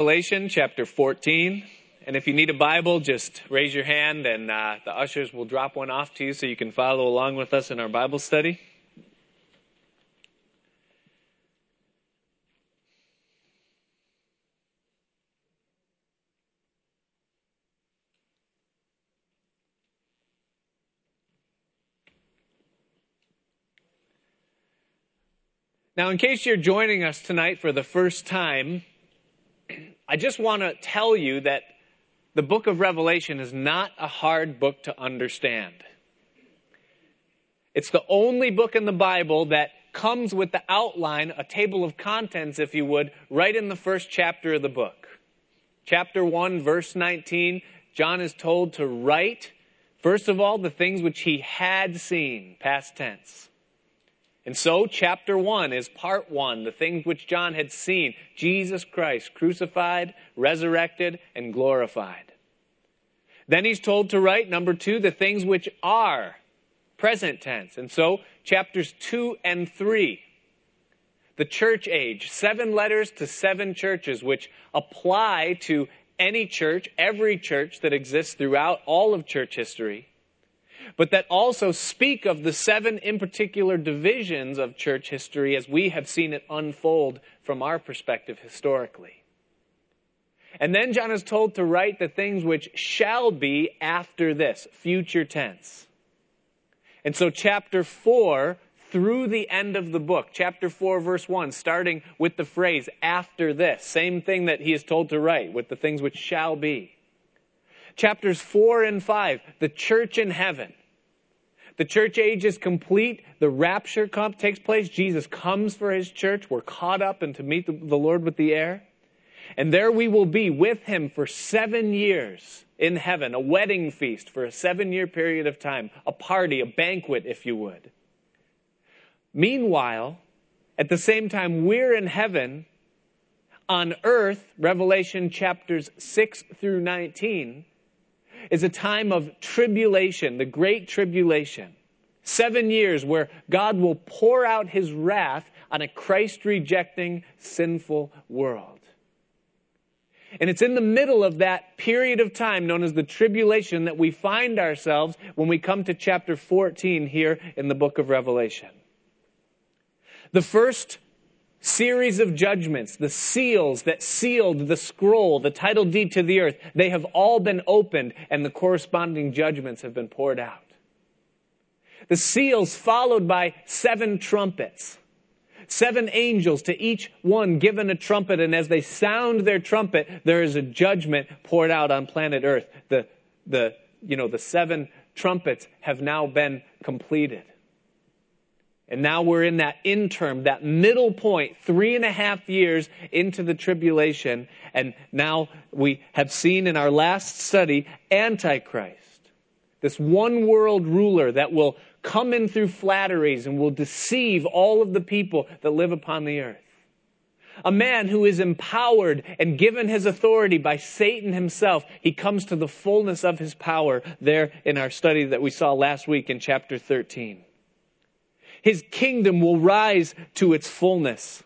Revelation chapter 14. And if you need a Bible, just raise your hand and uh, the ushers will drop one off to you so you can follow along with us in our Bible study. Now, in case you're joining us tonight for the first time, I just want to tell you that the book of Revelation is not a hard book to understand. It's the only book in the Bible that comes with the outline, a table of contents, if you would, right in the first chapter of the book. Chapter 1, verse 19, John is told to write, first of all, the things which he had seen, past tense. And so, chapter 1 is part 1, the things which John had seen Jesus Christ crucified, resurrected, and glorified. Then he's told to write, number 2, the things which are, present tense. And so, chapters 2 and 3, the church age, seven letters to seven churches, which apply to any church, every church that exists throughout all of church history but that also speak of the seven in particular divisions of church history as we have seen it unfold from our perspective historically. And then John is told to write the things which shall be after this, future tense. And so chapter 4 through the end of the book, chapter 4, verse 1, starting with the phrase after this, same thing that he is told to write with the things which shall be. Chapters 4 and 5, the church in heaven. The church age is complete. The rapture takes place. Jesus comes for his church. We're caught up and to meet the, Lord with the air. And there we will be with him for seven years in heaven, a wedding feast for a seven year period of time, a party, a banquet, if you would. Meanwhile, at the same time, we're in heaven on earth, Revelation chapters 6 through 19 is a time of tribulation, the great tribulation. Seven years where God will pour out his wrath on a Christ rejecting, sinful world. And it's in the middle of that period of time known as the tribulation that we find ourselves when we come to chapter 14 here in the book of Revelation. The first series of judgments, the seals that sealed the scroll, the title deed to the earth, they have all been opened and the corresponding judgments have been poured out. The seals followed by seven trumpets. Seven angels to each one given a trumpet, and as they sound their trumpet, there is a judgment poured out on planet Earth. The, the, you know, the seven trumpets have now been completed. And now we're in that interim, that middle point, three and a half years into the tribulation. And now we have seen in our last study Antichrist, this one world ruler that will come in through flatteries and will deceive all of the people that live upon the earth. A man who is empowered and given his authority by Satan himself. He comes to the fullness of his power there in our study that we saw last week in chapter 13 his kingdom will rise to its fullness.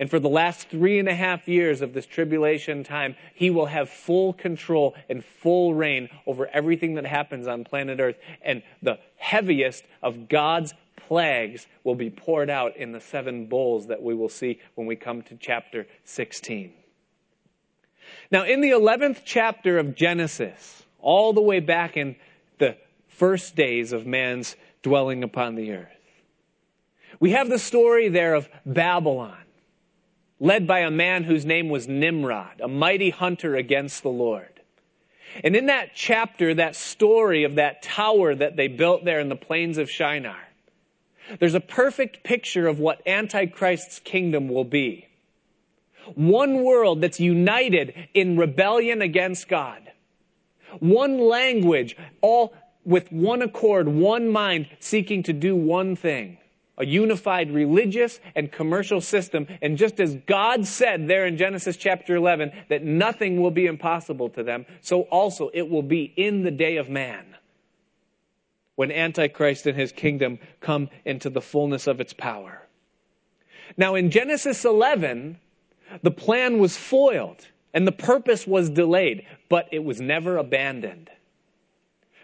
And for the last three and a half years of this tribulation time, he will have full control and full reign over everything that happens on planet Earth. And the heaviest of God's plagues will be poured out in the seven bowls that we will see when we come to chapter 16. Now, in the 11th chapter of Genesis, all the way back in the first days of man's dwelling upon the earth, we have the story there of Babylon, led by a man whose name was Nimrod, a mighty hunter against the Lord. And in that chapter, that story of that tower that they built there in the plains of Shinar, there's a perfect picture of what Antichrist's kingdom will be. One world that's united in rebellion against God. One language, all with one accord, one mind, seeking to do one thing a unified religious and commercial system. And just as God said there in Genesis chapter 11 that nothing will be impossible to them, so also it will be in the day of man when Antichrist and his kingdom come into the fullness of its power. Now in Genesis 11, The plan was foiled and the purpose was delayed, but it was never abandoned.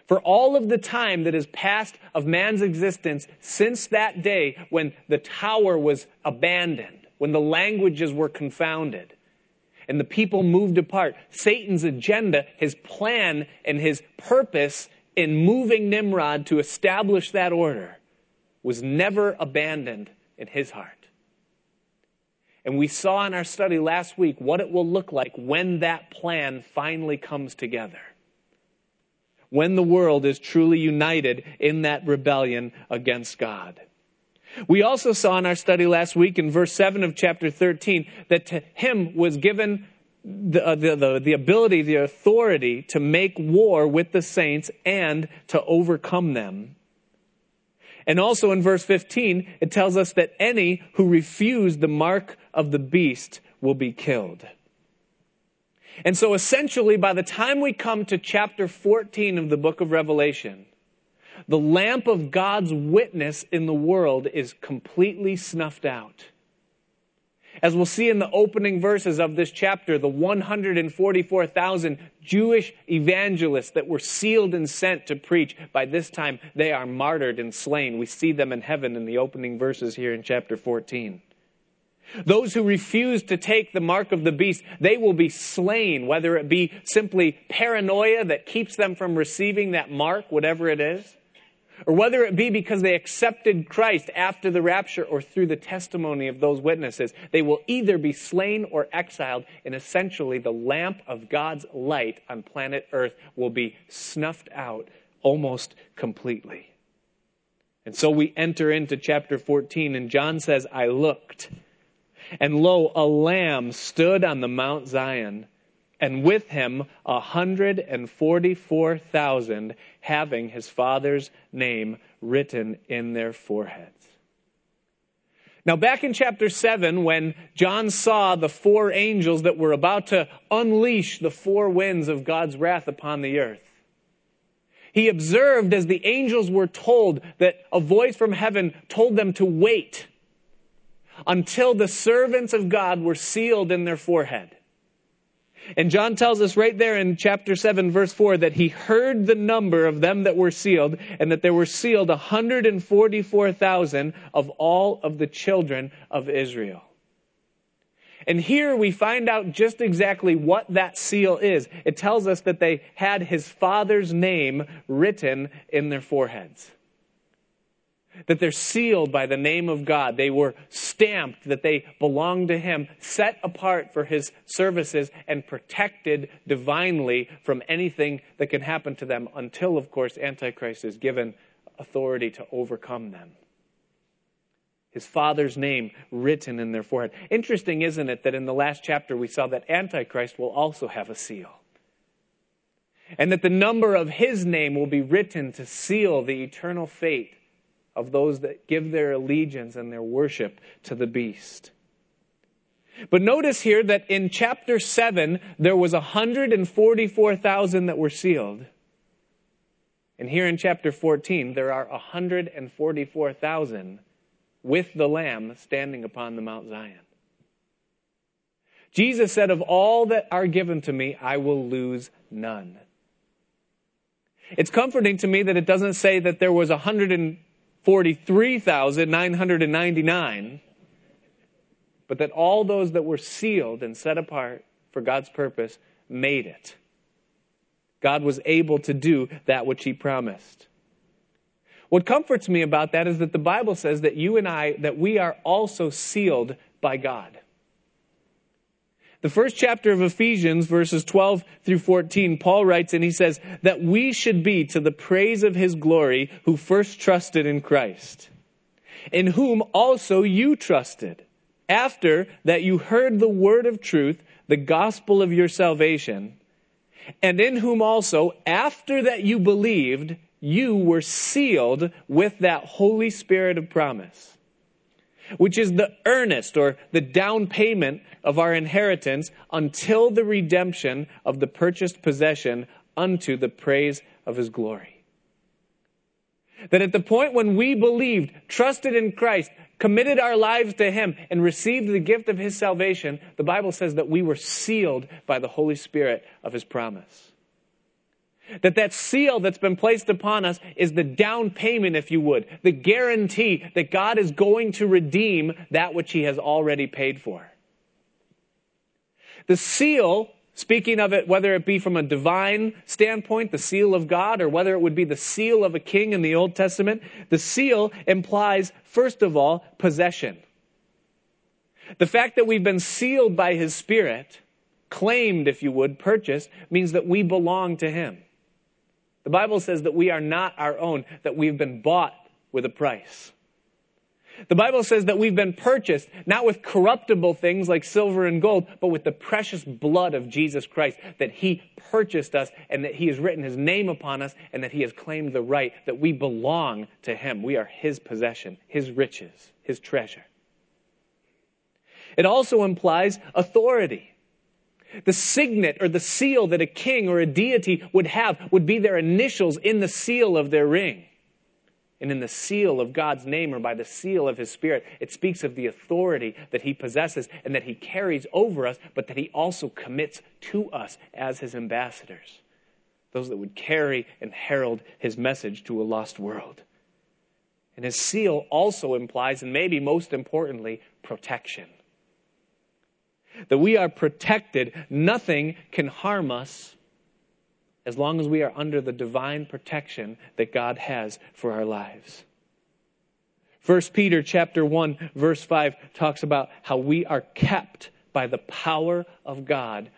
For all of the time that has passed of man's existence since that day when the tower was abandoned, when the languages were confounded, and the people moved apart, Satan's agenda, his plan, and his purpose in moving Nimrod to establish that order was never abandoned in his heart. And we saw in our study last week what it will look like when that plan finally comes together. When the world is truly united in that rebellion against God. We also saw in our study last week in verse 7 of chapter 13 that to him was given the, uh, the, the, the, ability, the authority to make war with the saints and to overcome them. And also in verse 15, it tells us that any who refuse the mark of the beast will be killed. And so essentially, by the time we come to chapter 14 of the book of Revelation, the lamp of God's witness in the world is completely snuffed out. As we'll see in the opening verses of this chapter, the 144,000 Jewish evangelists that were sealed and sent to preach, by this time they are martyred and slain. We see them in heaven in the opening verses here in chapter 14. Those who refuse to take the mark of the beast, they will be slain, whether it be simply paranoia that keeps them from receiving that mark, whatever it is, or whether it be because they accepted Christ after the rapture or through the testimony of those witnesses, they will either be slain or exiled, and essentially the lamp of God's light on planet Earth will be snuffed out almost completely. And so we enter into chapter 14, and John says, I looked, and lo, a lamb stood on the Mount Zion and with him a hundred and forty-four thousand having his father's name written in their foreheads. Now, back in chapter 7, when John saw the four angels that were about to unleash the four winds of God's wrath upon the earth, he observed as the angels were told that a voice from heaven told them to wait until the servants of God were sealed in their forehead. And John tells us right there in chapter 7, verse 4, that he heard the number of them that were sealed, and that there were sealed 144,000 of all of the children of Israel. And here we find out just exactly what that seal is. It tells us that they had his father's name written in their foreheads that they're sealed by the name of God. They were stamped that they belong to Him, set apart for His services, and protected divinely from anything that can happen to them until, of course, Antichrist is given authority to overcome them. His Father's name written in their forehead. Interesting, isn't it, that in the last chapter we saw that Antichrist will also have a seal. And that the number of his name will be written to seal the eternal fate of those that give their allegiance and their worship to the beast. But notice here that in chapter 7, there was 144,000 that were sealed. And here in chapter 14, there are 144,000 with the Lamb standing upon the Mount Zion. Jesus said, Of all that are given to me, I will lose none. It's comforting to me that it doesn't say that there was 100 43,999, but that all those that were sealed and set apart for God's purpose made it. God was able to do that which he promised. What comforts me about that is that the Bible says that you and I, that we are also sealed by God. The first chapter of Ephesians, verses 12 through 14, Paul writes and he says that we should be to the praise of his glory who first trusted in Christ, in whom also you trusted, after that you heard the word of truth, the gospel of your salvation, and in whom also, after that you believed, you were sealed with that Holy Spirit of promise which is the earnest or the down payment of our inheritance until the redemption of the purchased possession unto the praise of his glory. That at the point when we believed, trusted in Christ, committed our lives to Him and received the gift of His salvation, the Bible says that we were sealed by the Holy Spirit of His promise. That that seal that's been placed upon us is the down payment, if you would, the guarantee that God is going to redeem that which He has already paid for. The seal Speaking of it, whether it be from a divine standpoint, the seal of God, or whether it would be the seal of a king in the Old Testament, the seal implies, first of all, possession. The fact that we've been sealed by His Spirit, claimed, if you would, purchased, means that we belong to Him. The Bible says that we are not our own, that we've been bought with a price. The Bible says that we've been purchased not with corruptible things like silver and gold, but with the precious blood of Jesus Christ, that He purchased us and that He has written His name upon us and that He has claimed the right that we belong to Him. We are His possession, His riches, His treasure. It also implies authority. The signet or the seal that a king or a deity would have would be their initials in the seal of their ring and in the seal of God's name or by the seal of his spirit, it speaks of the authority that he possesses and that he carries over us, but that he also commits to us as his ambassadors, those that would carry and herald his message to a lost world. And his seal also implies, and maybe most importantly, protection. That we are protected, nothing can harm us as long as we are under the divine protection that God has for our lives. 1 Peter chapter 1 verse 5 talks about how we are kept by the power of God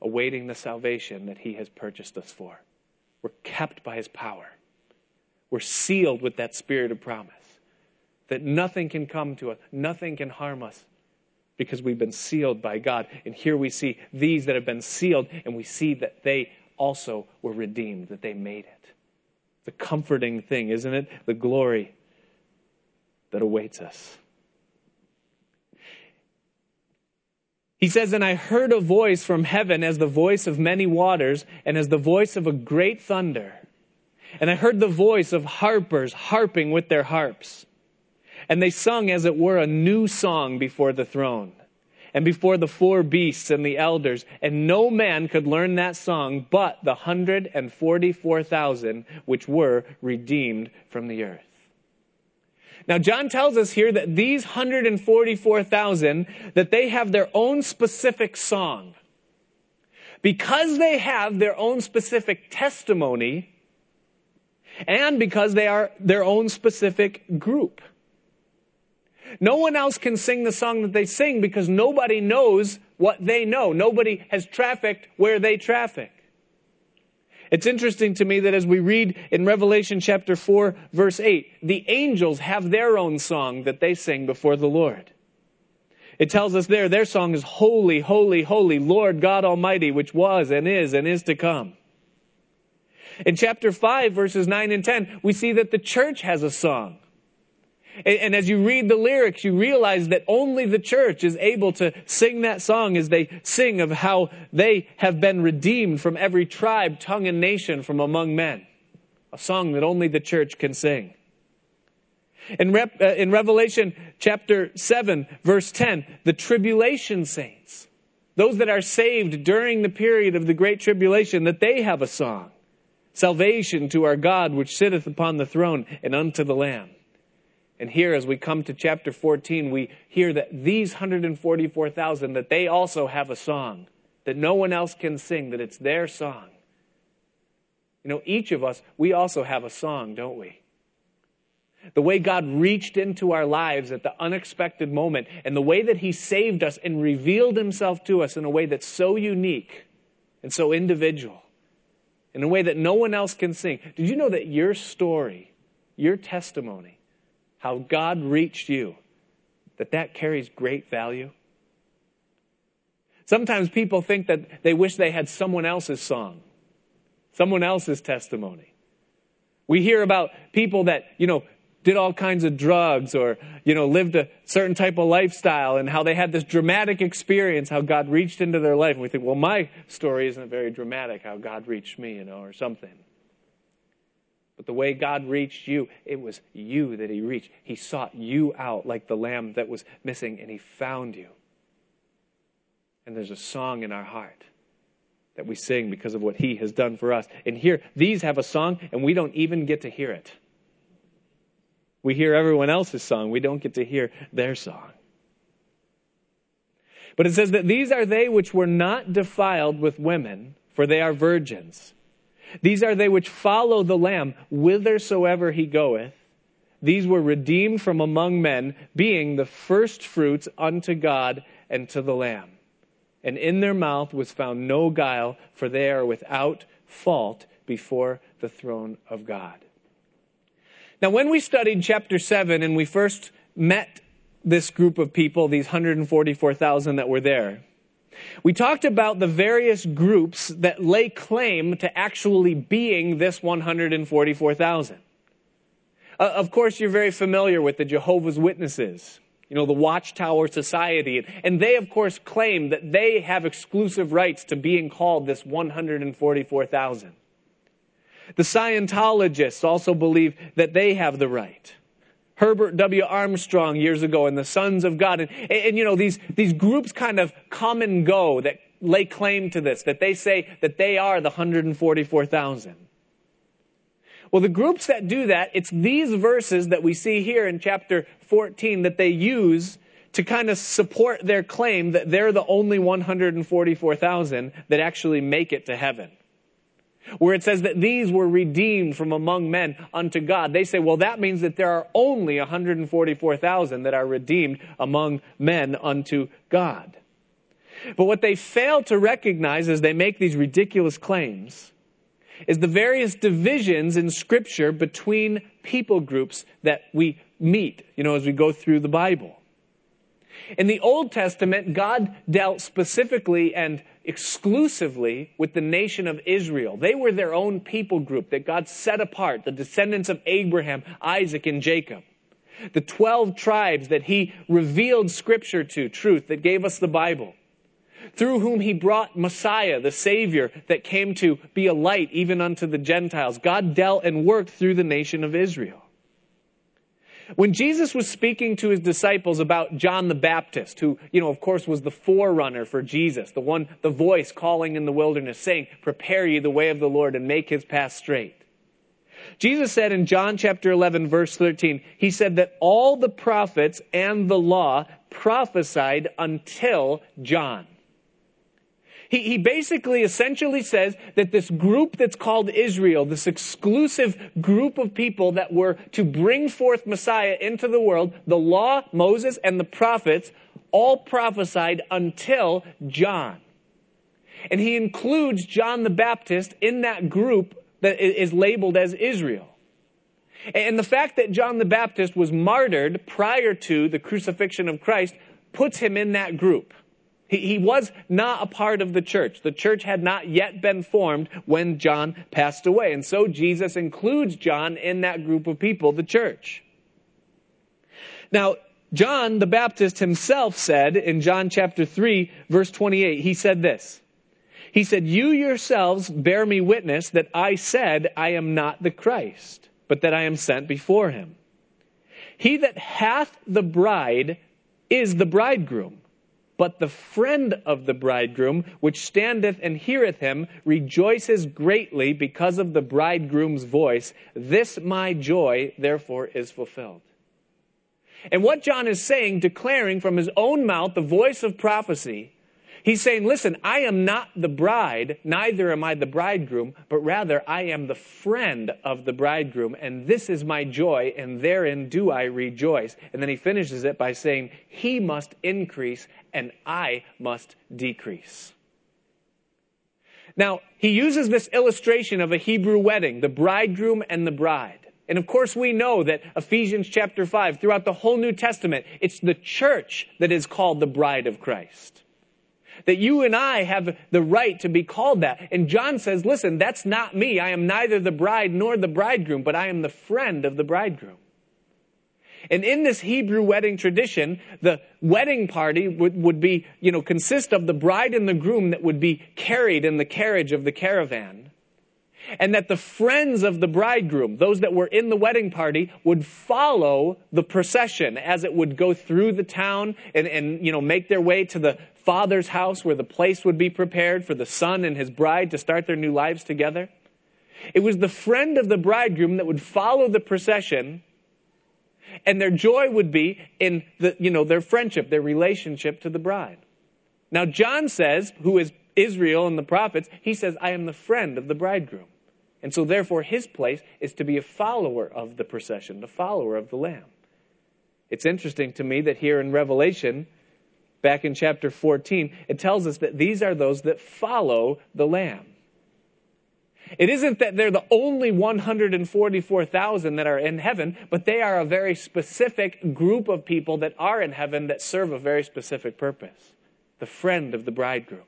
awaiting the salvation that he has purchased us for. We're kept by his power. We're sealed with that spirit of promise that nothing can come to us, nothing can harm us because we've been sealed by God. And here we see these that have been sealed and we see that they also were redeemed, that they made it. The comforting thing, isn't it? The glory that awaits us. He says, And I heard a voice from heaven as the voice of many waters and as the voice of a great thunder. And I heard the voice of harpers harping with their harps. And they sung as it were a new song before the throne and before the four beasts and the elders, and no man could learn that song but the 144,000 which were redeemed from the earth. Now, John tells us here that these 144,000, that they have their own specific song. Because they have their own specific testimony, and because they are their own specific group. No one else can sing the song that they sing because nobody knows what they know. Nobody has trafficked where they traffic. It's interesting to me that as we read in Revelation chapter 4, verse 8, the angels have their own song that they sing before the Lord. It tells us there, their song is Holy, Holy, Holy, Lord God Almighty, which was and is and is to come. In chapter 5, verses 9 and 10, we see that the church has a song. And, and, as you read the lyrics, you realize that only the church is able to sing that song as they sing of how they have been redeemed from every tribe, tongue, and nation from among men. A song that only the church can sing. In, Rep, uh, in Revelation chapter 7, verse 10, the tribulation saints, those that are saved during the period of the great tribulation, that they have a song. Salvation to our God which sitteth upon the throne and unto the Lamb. And here, as we come to chapter 14, we hear that these 144,000, that they also have a song that no one else can sing, that it's their song. You know, each of us, we also have a song, don't we? The way God reached into our lives at the unexpected moment, and the way that He saved us and revealed Himself to us in a way that's so unique and so individual, in a way that no one else can sing. Did you know that your story, your testimony, how God reached you, that that carries great value? Sometimes people think that they wish they had someone else's song, someone else's testimony. We hear about people that, you know, did all kinds of drugs or, you know, lived a certain type of lifestyle and how they had this dramatic experience, how God reached into their life. And we think, well, my story isn't very dramatic, how God reached me, you know, or something. But the way God reached you, it was you that He reached. He sought you out like the lamb that was missing, and He found you. And there's a song in our heart that we sing because of what He has done for us. And here, these have a song, and we don't even get to hear it. We hear everyone else's song, we don't get to hear their song. But it says that these are they which were not defiled with women, for they are virgins. These are they which follow the Lamb whithersoever he goeth. These were redeemed from among men, being the firstfruits unto God and to the Lamb. And in their mouth was found no guile, for they are without fault before the throne of God. Now, when we studied chapter 7 and we first met this group of people, these 144,000 that were there, we talked about the various groups that lay claim to actually being this 144,000. Uh, of course, you're very familiar with the Jehovah's Witnesses, you know, the Watchtower Society, and they, of course, claim that they have exclusive rights to being called this 144,000. The Scientologists also believe that they have the right. Herbert W. Armstrong years ago and the Sons of God. And, and, and, you know, these, these groups kind of come and go that lay claim to this, that they say that they are the 144,000. Well, the groups that do that, it's these verses that we see here in chapter 14 that they use to kind of support their claim that they're the only 144,000 that actually make it to heaven where it says that these were redeemed from among men unto God. They say, well, that means that there are only 144,000 that are redeemed among men unto God. But what they fail to recognize as they make these ridiculous claims is the various divisions in scripture between people groups that we meet, you know, as we go through the Bible. In the Old Testament, God dealt specifically and exclusively with the nation of Israel. They were their own people group that God set apart, the descendants of Abraham, Isaac, and Jacob. The 12 tribes that he revealed scripture to, truth, that gave us the Bible. Through whom he brought Messiah, the Savior, that came to be a light even unto the Gentiles. God dealt and worked through the nation of Israel. When Jesus was speaking to his disciples about John the Baptist, who, you know, of course was the forerunner for Jesus, the one, the voice calling in the wilderness saying, prepare ye the way of the Lord and make his path straight. Jesus said in John chapter 11 verse 13, he said that all the prophets and the law prophesied until John. He, he basically essentially says that this group that's called Israel, this exclusive group of people that were to bring forth Messiah into the world, the law, Moses, and the prophets all prophesied until John. And he includes John the Baptist in that group that is labeled as Israel. And the fact that John the Baptist was martyred prior to the crucifixion of Christ puts him in that group. He, he was not a part of the church. The church had not yet been formed when John passed away. And so Jesus includes John in that group of people, the church. Now, John the Baptist himself said in John chapter 3, verse 28, he said this. He said, You yourselves bear me witness that I said I am not the Christ, but that I am sent before him. He that hath the bride is the bridegroom. But the friend of the bridegroom, which standeth and heareth him, rejoices greatly because of the bridegroom's voice. This my joy, therefore, is fulfilled. And what John is saying, declaring from his own mouth the voice of prophecy, He's saying, listen, I am not the bride, neither am I the bridegroom, but rather I am the friend of the bridegroom, and this is my joy, and therein do I rejoice. And then he finishes it by saying, He must increase, and I must decrease. Now, he uses this illustration of a Hebrew wedding, the bridegroom and the bride. And of course, we know that Ephesians chapter 5, throughout the whole New Testament, it's the church that is called the bride of Christ. That you and I have the right to be called that. And John says, listen, that's not me. I am neither the bride nor the bridegroom, but I am the friend of the bridegroom. And in this Hebrew wedding tradition, the wedding party would, would be, you know, consist of the bride and the groom that would be carried in the carriage of the caravan. And that the friends of the bridegroom, those that were in the wedding party, would follow the procession as it would go through the town and, and you know, make their way to the father's house where the place would be prepared for the son and his bride to start their new lives together. It was the friend of the bridegroom that would follow the procession and their joy would be in the, you know, their friendship, their relationship to the bride. Now, John says, who is Israel and the prophets, he says, I am the friend of the bridegroom. And so, therefore, his place is to be a follower of the procession, the follower of the Lamb. It's interesting to me that here in Revelation, back in chapter 14, it tells us that these are those that follow the Lamb. It isn't that they're the only 144,000 that are in heaven, but they are a very specific group of people that are in heaven that serve a very specific purpose the friend of the bridegroom.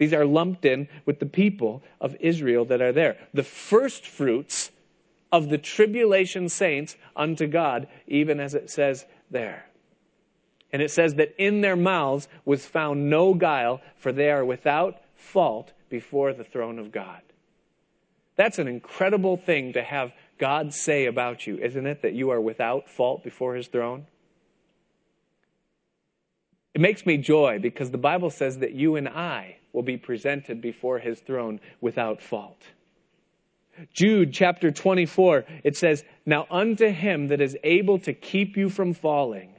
These are lumped in with the people of Israel that are there. The first fruits of the tribulation saints unto God, even as it says there. And it says that in their mouths was found no guile, for they are without fault before the throne of God. That's an incredible thing to have God say about you, isn't it? That you are without fault before his throne. It makes me joy because the Bible says that you and I will be presented before his throne without fault. Jude chapter 24, it says, Now unto him that is able to keep you from falling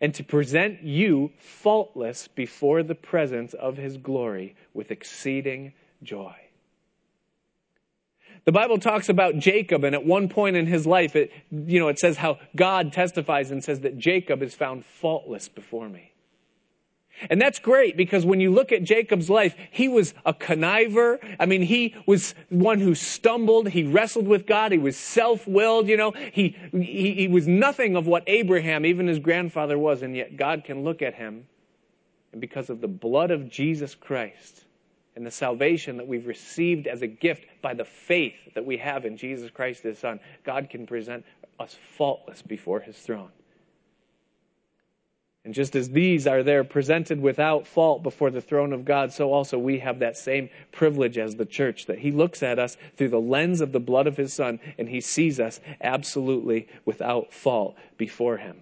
and to present you faultless before the presence of his glory with exceeding joy. The Bible talks about Jacob, and at one point in his life, it, you know, it says how God testifies and says that Jacob is found faultless before me. And that's great because when you look at Jacob's life, he was a conniver. I mean, he was one who stumbled. He wrestled with God. He was self-willed, you know. He, he, he was nothing of what Abraham, even his grandfather, was. And yet God can look at him. And because of the blood of Jesus Christ, and the salvation that we've received as a gift by the faith that we have in Jesus Christ, his Son, God can present us faultless before his throne. And just as these are there presented without fault before the throne of God, so also we have that same privilege as the church that He looks at us through the lens of the blood of His Son and He sees us absolutely without fault before Him.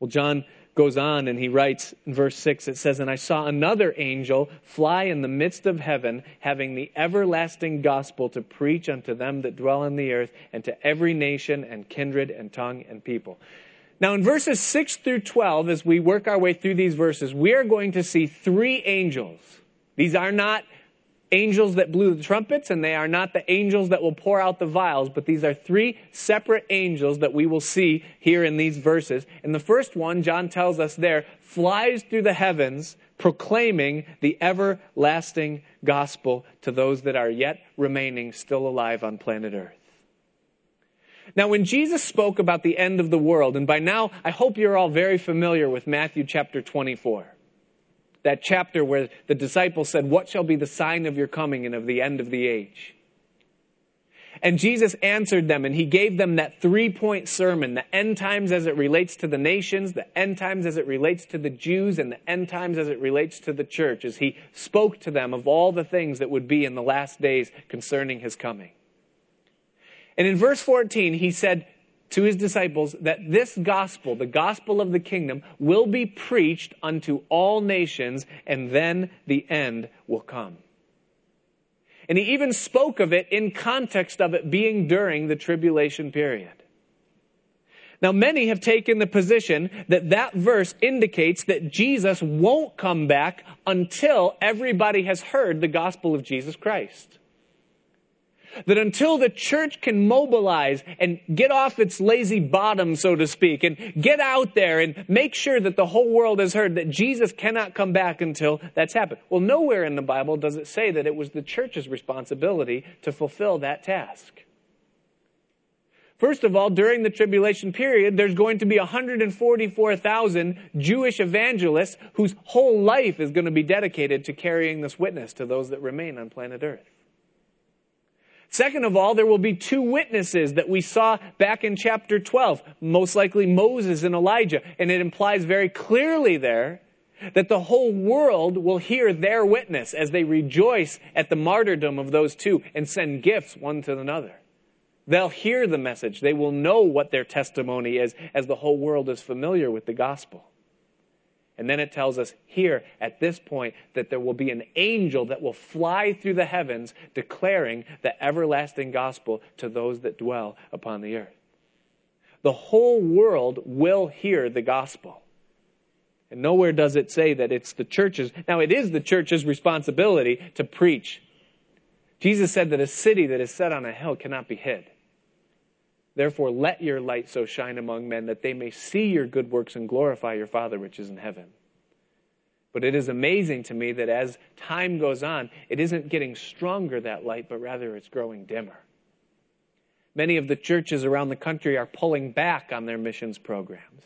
Well, John goes on and he writes in verse 6 it says, And I saw another angel fly in the midst of heaven, having the everlasting gospel to preach unto them that dwell on the earth, and to every nation and kindred and tongue and people. Now, in verses 6 through 12, as we work our way through these verses, we are going to see three angels. These are not angels that blew the trumpets, and they are not the angels that will pour out the vials, but these are three separate angels that we will see here in these verses. And the first one, John tells us there, flies through the heavens proclaiming the everlasting gospel to those that are yet remaining still alive on planet Earth. Now, when Jesus spoke about the end of the world, and by now I hope you're all very familiar with Matthew chapter 24 that chapter where the disciples said, What shall be the sign of your coming and of the end of the age? And Jesus answered them and he gave them that three point sermon the end times as it relates to the nations, the end times as it relates to the Jews, and the end times as it relates to the church, as he spoke to them of all the things that would be in the last days concerning his coming. And in verse 14, he said, to his disciples that this gospel, the gospel of the kingdom, will be preached unto all nations, and then the end will come. And he even spoke of it in context of it being during the tribulation period. Now, many have taken the position that that verse indicates that Jesus won't come back until everybody has heard the gospel of Jesus Christ. That until the church can mobilize and get off its lazy bottom, so to speak, and get out there and make sure that the whole world has heard that Jesus cannot come back until that's happened. Well, nowhere in the Bible does it say that it was the church's responsibility to fulfill that task. First of all, during the tribulation period, there's going to be 144,000 Jewish evangelists whose whole life is going to be dedicated to carrying this witness to those that remain on planet Earth. Second of all, there will be two witnesses that we saw back in chapter 12, most likely Moses and Elijah. And it implies very clearly there that the whole world will hear their witness as they rejoice at the martyrdom of those two and send gifts one to another. They'll hear the message. They will know what their testimony is as the whole world is familiar with the gospel. And then it tells us here at this point that there will be an angel that will fly through the heavens declaring the everlasting gospel to those that dwell upon the earth. The whole world will hear the gospel. And nowhere does it say that it's the church's. Now, it is the church's responsibility to preach. Jesus said that a city that is set on a hill cannot be hid. Therefore, let your light so shine among men that they may see your good works and glorify your Father which is in heaven. But it is amazing to me that as time goes on, it isn't getting stronger, that light, but rather it's growing dimmer. Many of the churches around the country are pulling back on their missions programs.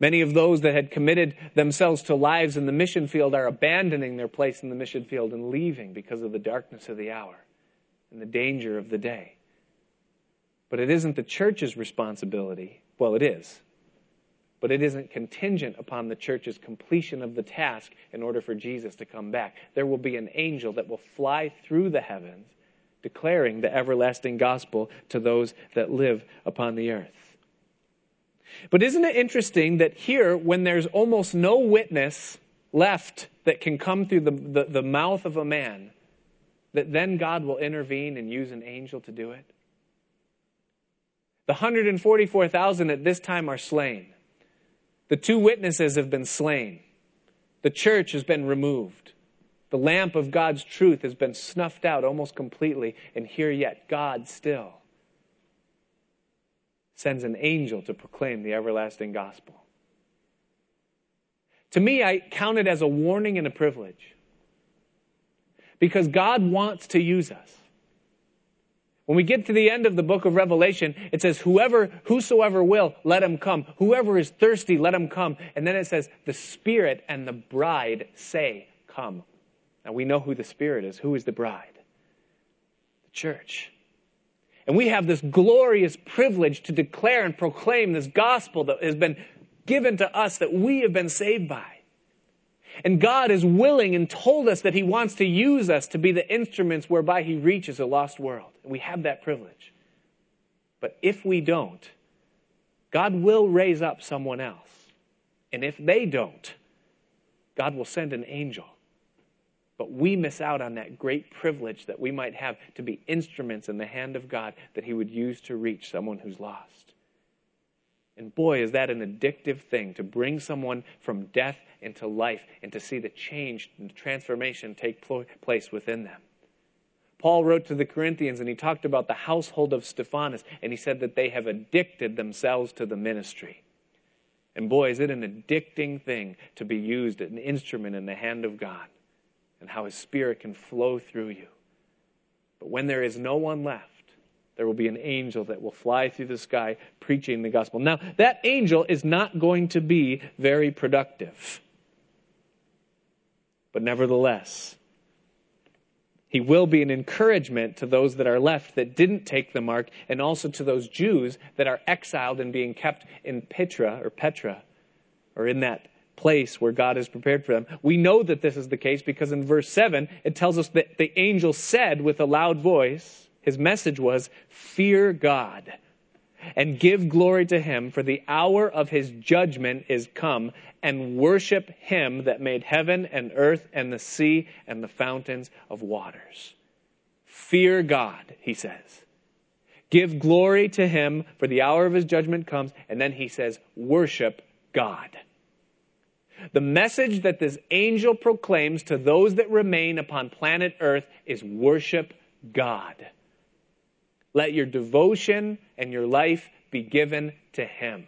Many of those that had committed themselves to lives in the mission field are abandoning their place in the mission field and leaving because of the darkness of the hour and the danger of the day. But it isn't the church's responsibility. Well, it is. But it isn't contingent upon the church's completion of the task in order for Jesus to come back. There will be an angel that will fly through the heavens declaring the everlasting gospel to those that live upon the earth. But isn't it interesting that here, when there's almost no witness left that can come through the, the, the, mouth of a man, that then God will intervene and use an angel to do it? The 144,000 at this time are slain. The two witnesses have been slain. The church has been removed. The lamp of God's truth has been snuffed out almost completely, and here yet God still sends an angel to proclaim the everlasting gospel. To me, I count it as a warning and a privilege because God wants to use us. When we get to the end of the book of Revelation, it says, Whoever, whosoever will, let him come. Whoever is thirsty, let him come. And then it says, The Spirit and the bride say, Come. Now we know who the Spirit is. Who is the bride? The church. And we have this glorious privilege to declare and proclaim this gospel that has been given to us that we have been saved by. And God is willing and told us that He wants to use us to be the instruments whereby He reaches a lost world. We have that privilege. But if we don't, God will raise up someone else. And if they don't, God will send an angel but we miss out on that great privilege that we might have to be instruments in the hand of God that He would use to reach someone who's lost. And boy, is that an addictive thing to bring someone from death into life and to see the change and the transformation take place within them. Paul wrote to the Corinthians and he talked about the household of Stephanus and he said that they have addicted themselves to the ministry. And boy, is it an addicting thing to be used, an instrument in the hand of God and how His Spirit can flow through you. But when there is no one left, there will be an angel that will fly through the sky preaching the gospel. Now, that angel is not going to be very productive. But nevertheless, he will be an encouragement to those that are left that didn't take the mark, and also to those Jews that are exiled and being kept in Petra or Petra, or in that place where God has prepared for them. We know that this is the case because in verse 7, it tells us that the angel said with a loud voice, his message was, Fear God and give glory to him, for the hour of his judgment is come, and worship him that made heaven and earth and the sea and the fountains of waters. Fear God, he says. Give glory to him, for the hour of his judgment comes, and then he says, Worship God. The message that this angel proclaims to those that remain upon planet Earth is worship God. Let your devotion and your life be given to Him.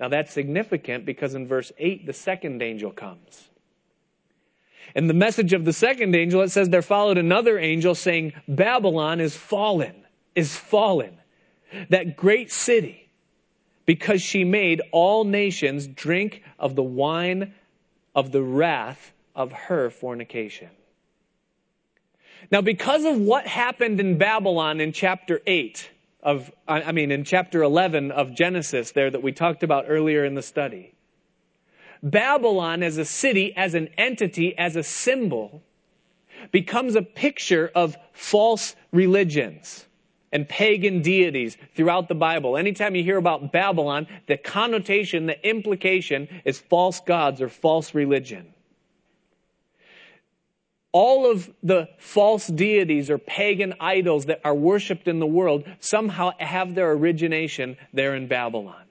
Now that's significant because in verse 8, the second angel comes. In the message of the second angel, it says there followed another angel saying, Babylon is fallen, is fallen. That great city because she made all nations drink of the wine of the wrath of her fornication. Now, because of what happened in Babylon in chapter 8 of, I mean, in chapter 11 of Genesis, there that we talked about earlier in the study, Babylon as a city, as an entity, as a symbol, becomes a picture of false religions and pagan deities throughout the Bible. Anytime you hear about Babylon, the connotation, the implication is false gods or false religion. All of the false deities or pagan idols that are worshiped in the world somehow have their origination there in Babylon.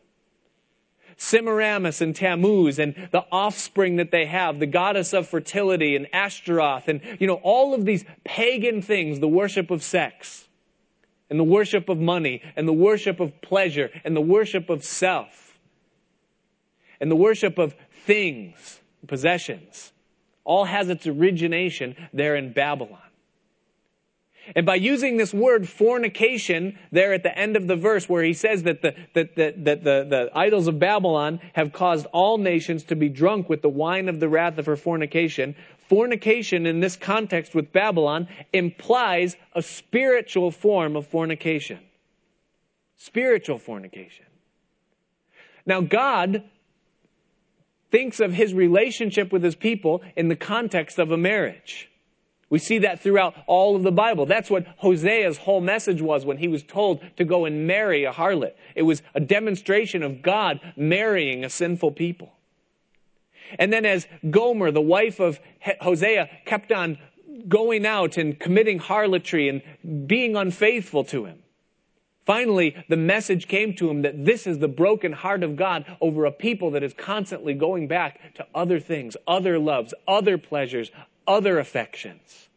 Semiramis and Tammuz and the offspring that they have, the goddess of fertility and Ashtaroth and, you know, all of these pagan things, the worship of sex and the worship of money and the worship of pleasure and the worship of self and the worship of things, possessions, all has its origination there in Babylon. And by using this word fornication there at the end of the verse where he says that the, that, that, that the, the idols of Babylon have caused all nations to be drunk with the wine of the wrath of her fornication, fornication in this context with Babylon implies a spiritual form of fornication. Spiritual fornication. Now God thinks of his relationship with his people in the context of a marriage. We see that throughout all of the Bible. That's what Hosea's whole message was when he was told to go and marry a harlot. It was a demonstration of God marrying a sinful people. And then as Gomer, the wife of Hosea, kept on going out and committing harlotry and being unfaithful to him, Finally, the message came to him that this is the broken heart of God over a people that is constantly going back to other things, other loves, other pleasures, other affections.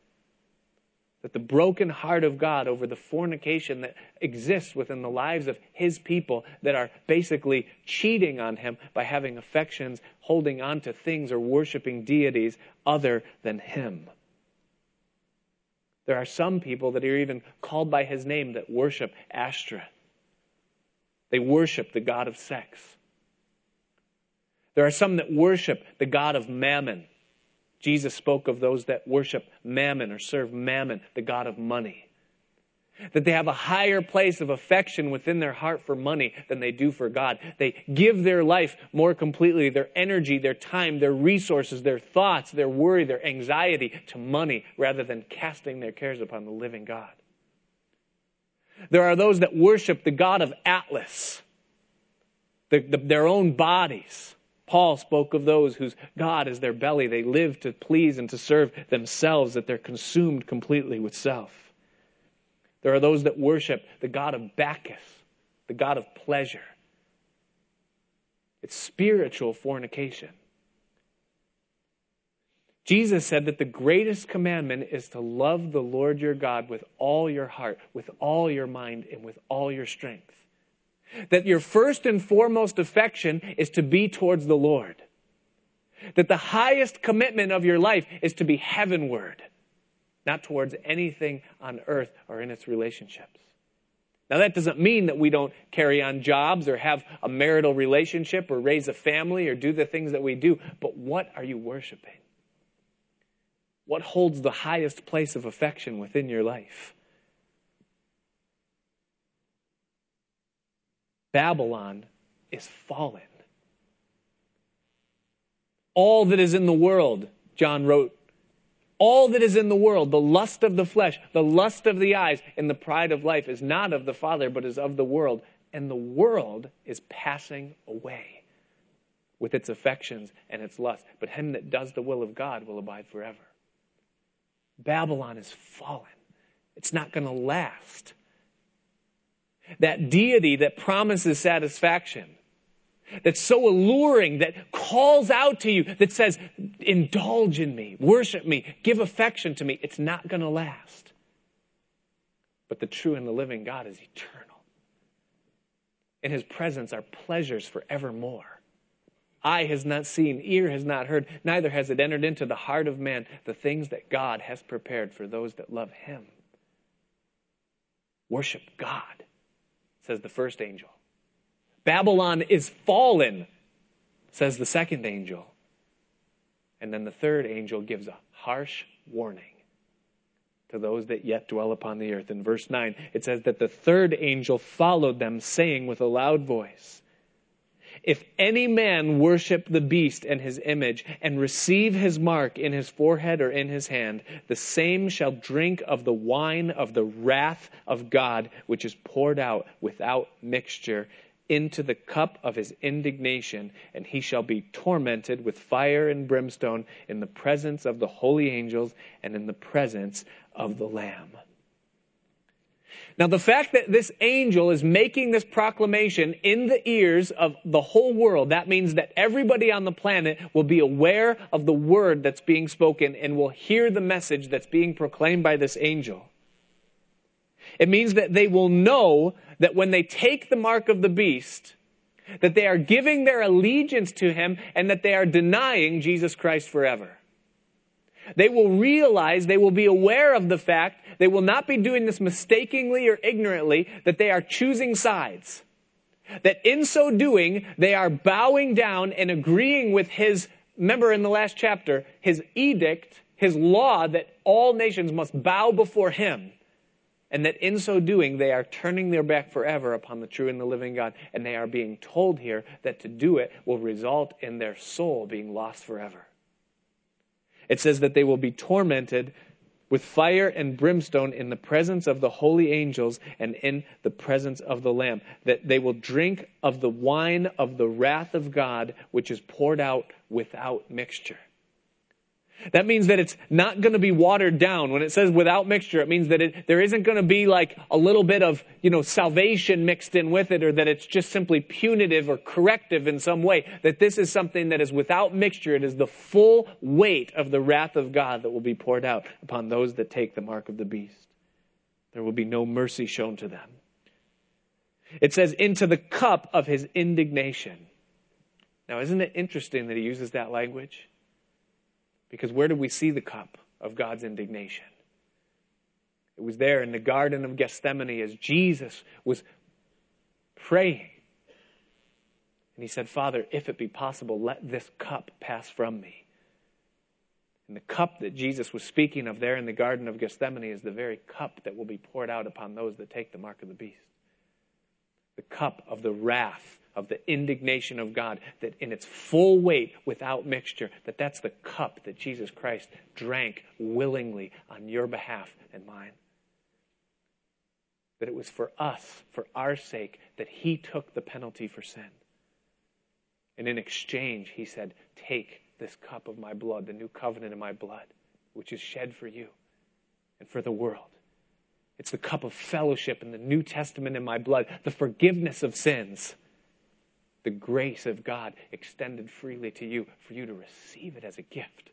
That the broken heart of God over the fornication that exists within the lives of His people that are basically cheating on Him by having affections, holding on to things, or worshiping deities other than Him. There are some people that are even called by His name that worship Ashtoreth. They worship the God of sex. There are some that worship the God of mammon. Jesus spoke of those that worship mammon or serve mammon, the God of money. That they have a higher place of affection within their heart for money than they do for God. They give their life more completely, their energy, their time, their resources, their thoughts, their worry, their anxiety to money rather than casting their cares upon the living God. There are those that worship the God of Atlas, the, the, their own bodies. Paul spoke of those whose God is their belly. They live to please and to serve themselves, that they're consumed completely with self. There are those that worship the God of Bacchus, the God of pleasure. It's spiritual fornication. Jesus said that the greatest commandment is to love the Lord your God with all your heart, with all your mind, and with all your strength. That your first and foremost affection is to be towards the Lord. That the highest commitment of your life is to be heavenward, not towards anything on earth or in its relationships. Now, that doesn't mean that we don't carry on jobs or have a marital relationship or raise a family or do the things that we do, but what are you worshiping? What holds the highest place of affection within your life? Babylon is fallen. All that is in the world, John wrote, all that is in the world, the lust of the flesh, the lust of the eyes, and the pride of life is not of the Father, but is of the world. And the world is passing away with its affections and its lust. But him that does the will of God will abide forever. Babylon is fallen. It's not going to last. That deity that promises satisfaction, that's so alluring, that calls out to you, that says, indulge in me, worship me, give affection to me, it's not going to last. But the true and the living God is eternal. In his presence are pleasures forevermore. Eye has not seen, ear has not heard, neither has it entered into the heart of man the things that God has prepared for those that love him. Worship God says the first angel. Babylon is fallen, says the second angel. And then the third angel gives a harsh warning to those that yet dwell upon the earth. In verse 9, it says that the third angel followed them, saying with a loud voice, If any man worship the beast and his image, and receive his mark in his forehead or in his hand, the same shall drink of the wine of the wrath of God, which is poured out without mixture into the cup of his indignation, and he shall be tormented with fire and brimstone in the presence of the holy angels and in the presence of the Lamb. Now, the fact that this angel is making this proclamation in the ears of the whole world, that means that everybody on the planet will be aware of the word that's being spoken and will hear the message that's being proclaimed by this angel. It means that they will know that when they take the mark of the beast, that they are giving their allegiance to him and that they are denying Jesus Christ forever. They will realize, they will be aware of the fact, they will not be doing this mistakenly or ignorantly, that they are choosing sides. That in so doing, they are bowing down and agreeing with his, remember in the last chapter, his edict, his law that all nations must bow before him. And that in so doing, they are turning their back forever upon the true and the living God. And they are being told here that to do it will result in their soul being lost forever. It says that they will be tormented with fire and brimstone in the presence of the holy angels and in the presence of the Lamb. That they will drink of the wine of the wrath of God, which is poured out without mixture. That means that it's not going to be watered down. When it says without mixture, it means that it, there isn't going to be like a little bit of, you know, salvation mixed in with it or that it's just simply punitive or corrective in some way. That this is something that is without mixture. It is the full weight of the wrath of God that will be poured out upon those that take the mark of the beast. There will be no mercy shown to them. It says, into the cup of his indignation. Now, isn't it interesting that he uses that language? Because where did we see the cup of God's indignation? It was there in the Garden of Gethsemane as Jesus was praying. And he said, Father, if it be possible, let this cup pass from me. And the cup that Jesus was speaking of there in the Garden of Gethsemane is the very cup that will be poured out upon those that take the mark of the beast. The cup of the wrath of the indignation of God, that in its full weight, without mixture, that that's the cup that Jesus Christ drank willingly on your behalf and mine. That it was for us, for our sake, that He took the penalty for sin. And in exchange, He said, Take this cup of my blood, the new covenant in my blood, which is shed for you and for the world. It's the cup of fellowship in the New Testament in my blood, the forgiveness of sins the grace of God extended freely to you for you to receive it as a gift.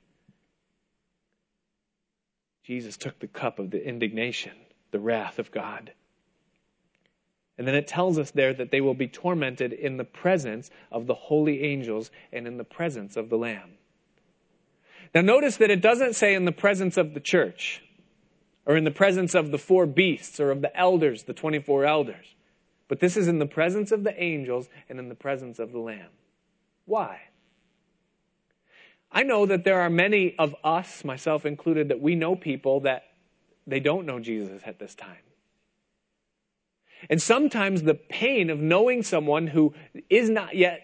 Jesus took the cup of the indignation, the wrath of God. And then it tells us there that they will be tormented in the presence of the holy angels and in the presence of the Lamb. Now, notice that it doesn't say in the presence of the church or in the presence of the four beasts or of the elders, the 24 elders. But this is in the presence of the angels and in the presence of the Lamb. Why? I know that there are many of us, myself included, that we know people that they don't know Jesus at this time. And sometimes the pain of knowing someone who is not yet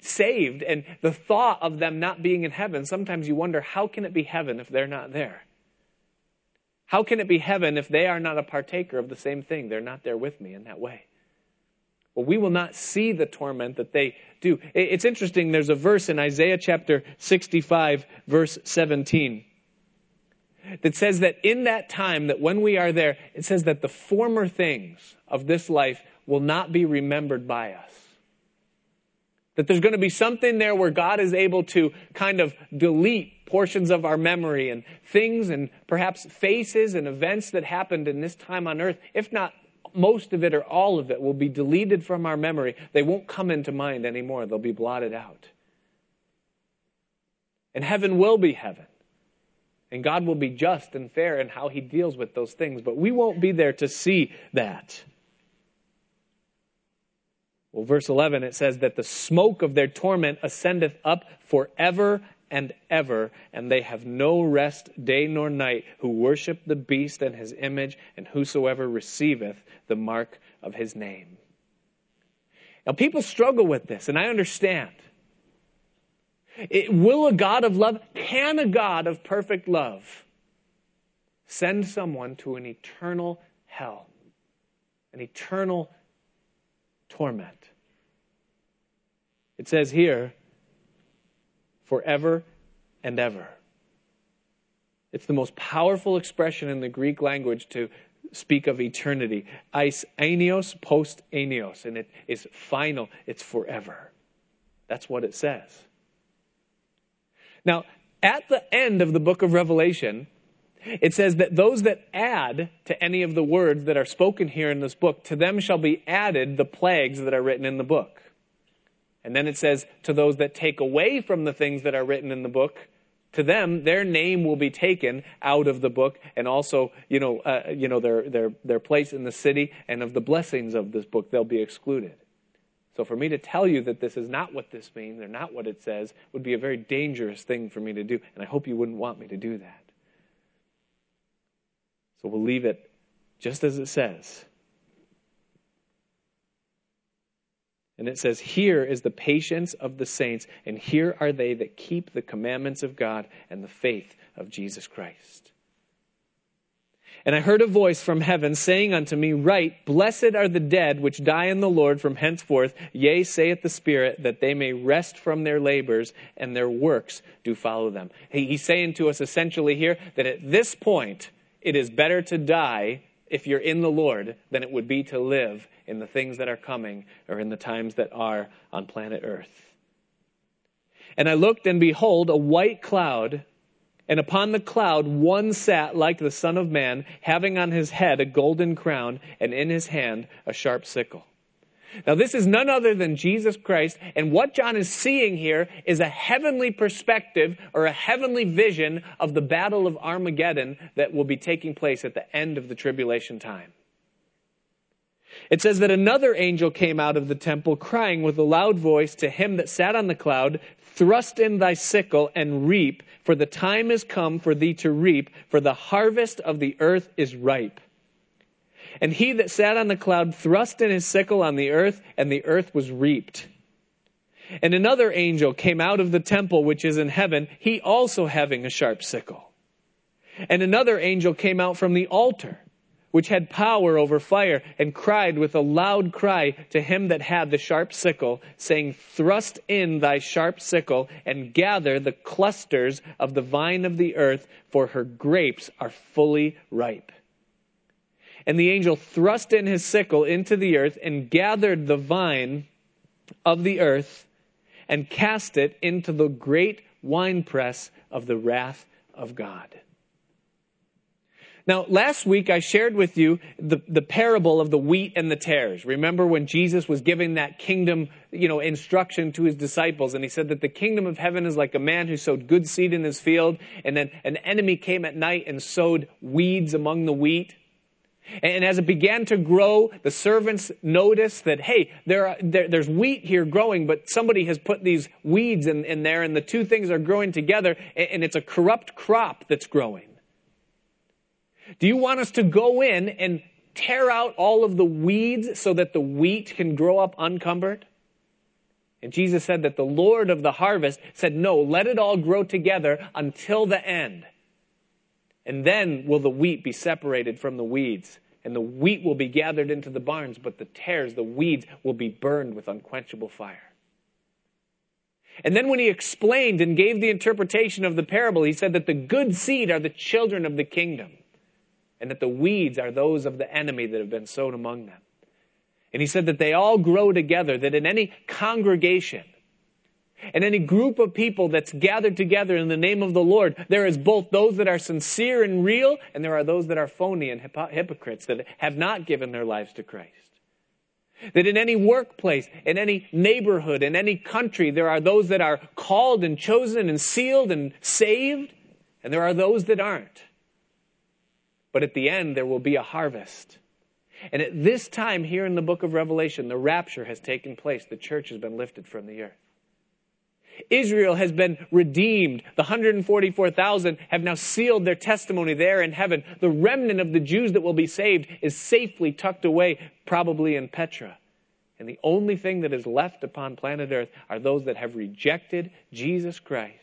saved and the thought of them not being in heaven, sometimes you wonder, how can it be heaven if they're not there? How can it be heaven if they are not a partaker of the same thing? They're not there with me in that way. Well, we will not see the torment that they do. It's interesting, there's a verse in Isaiah chapter 65, verse 17, that says that in that time, that when we are there, it says that the former things of this life will not be remembered by us. That there's going to be something there where God is able to kind of delete portions of our memory and things and perhaps faces and events that happened in this time on earth, if not most of it or all of it will be deleted from our memory. They won't come into mind anymore, they'll be blotted out. And heaven will be heaven. And God will be just and fair in how he deals with those things, but we won't be there to see that. Well, verse 11, it says that the smoke of their torment ascendeth up forever and ever, and they have no rest day nor night, who worship the beast and his image, and whosoever receiveth the mark of his name. Now, people struggle with this, and I understand. It, will a God of love, can a God of perfect love send someone to an eternal hell, an eternal torment? It says here, forever and ever. It's the most powerful expression in the Greek language to speak of eternity. Eis ainios post ainios, and it is final, it's forever. That's what it says. Now, at the end of the book of Revelation, it says that those that add to any of the words that are spoken here in this book, to them shall be added the plagues that are written in the book. And then it says, to those that take away from the things that are written in the book, to them, their name will be taken out of the book, and also, you know, uh, you know, their their their place in the city, and of the blessings of this book, they'll be excluded. So, for me to tell you that this is not what this means, or not what it says, would be a very dangerous thing for me to do, and I hope you wouldn't want me to do that. So, we'll leave it just as it says. And it says, Here is the patience of the saints, and here are they that keep the commandments of God and the faith of Jesus Christ. And I heard a voice from heaven saying unto me, Write, Blessed are the dead which die in the Lord from henceforth. Yea, saith the Spirit, that they may rest from their labors, and their works do follow them. He's saying to us essentially here that at this point, it is better to die if you're in the Lord than it would be to live in the things that are coming or in the times that are on planet Earth. And I looked, and behold, a white cloud, and upon the cloud one sat like the Son of Man, having on his head a golden crown, and in his hand a sharp sickle. Now, this is none other than Jesus Christ, and what John is seeing here is a heavenly perspective or a heavenly vision of the battle of Armageddon that will be taking place at the end of the tribulation time. It says that another angel came out of the temple crying with a loud voice to him that sat on the cloud, Thrust in thy sickle and reap, for the time is come for thee to reap, for the harvest of the earth is ripe. And he that sat on the cloud thrust in his sickle on the earth, and the earth was reaped. And another angel came out of the temple which is in heaven, he also having a sharp sickle. And another angel came out from the altar, which had power over fire, and cried with a loud cry to him that had the sharp sickle, saying, Thrust in thy sharp sickle, and gather the clusters of the vine of the earth, for her grapes are fully ripe. And the angel thrust in his sickle into the earth and gathered the vine of the earth and cast it into the great winepress of the wrath of God. Now, last week I shared with you the, the parable of the wheat and the tares. Remember when Jesus was giving that kingdom, you know, instruction to his disciples and he said that the kingdom of heaven is like a man who sowed good seed in his field and then an enemy came at night and sowed weeds among the wheat. And as it began to grow, the servants noticed that, hey, there, are, there, there's wheat here growing, but somebody has put these weeds in, in there, and the two things are growing together, and it's a corrupt crop that's growing. Do you want us to go in and tear out all of the weeds so that the wheat can grow up uncumbered? And Jesus said that the Lord of the harvest said, no, let it all grow together until the end. And then will the wheat be separated from the weeds. And the wheat will be gathered into the barns, but the tares, the weeds, will be burned with unquenchable fire. And then when he explained and gave the interpretation of the parable, he said that the good seed are the children of the kingdom, and that the weeds are those of the enemy that have been sown among them. And he said that they all grow together, that in any congregation, and any group of people that's gathered together in the name of the Lord, there is both those that are sincere and real, and there are those that are phony and hypocrites that have not given their lives to Christ. That in any workplace, in any neighborhood, in any country, there are those that are called and chosen and sealed and saved, and there are those that aren't. But at the end, there will be a harvest. And at this time, here in the book of Revelation, the rapture has taken place. The church has been lifted from the earth. Israel has been redeemed. The 144,000 have now sealed their testimony there in heaven. The remnant of the Jews that will be saved is safely tucked away, probably in Petra. And the only thing that is left upon planet Earth are those that have rejected Jesus Christ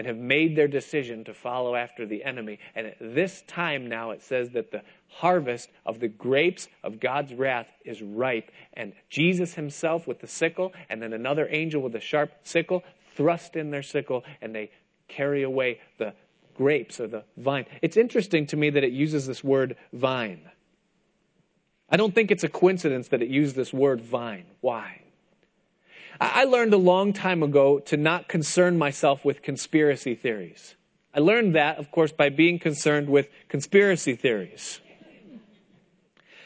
and have made their decision to follow after the enemy. And at this time now, it says that the harvest of the grapes of God's wrath is ripe. And Jesus himself with the sickle, and then another angel with a sharp sickle, thrust in their sickle, and they carry away the grapes or the vine. It's interesting to me that it uses this word vine. I don't think it's a coincidence that it used this word vine. Why? I learned a long time ago to not concern myself with conspiracy theories. I learned that, of course, by being concerned with conspiracy theories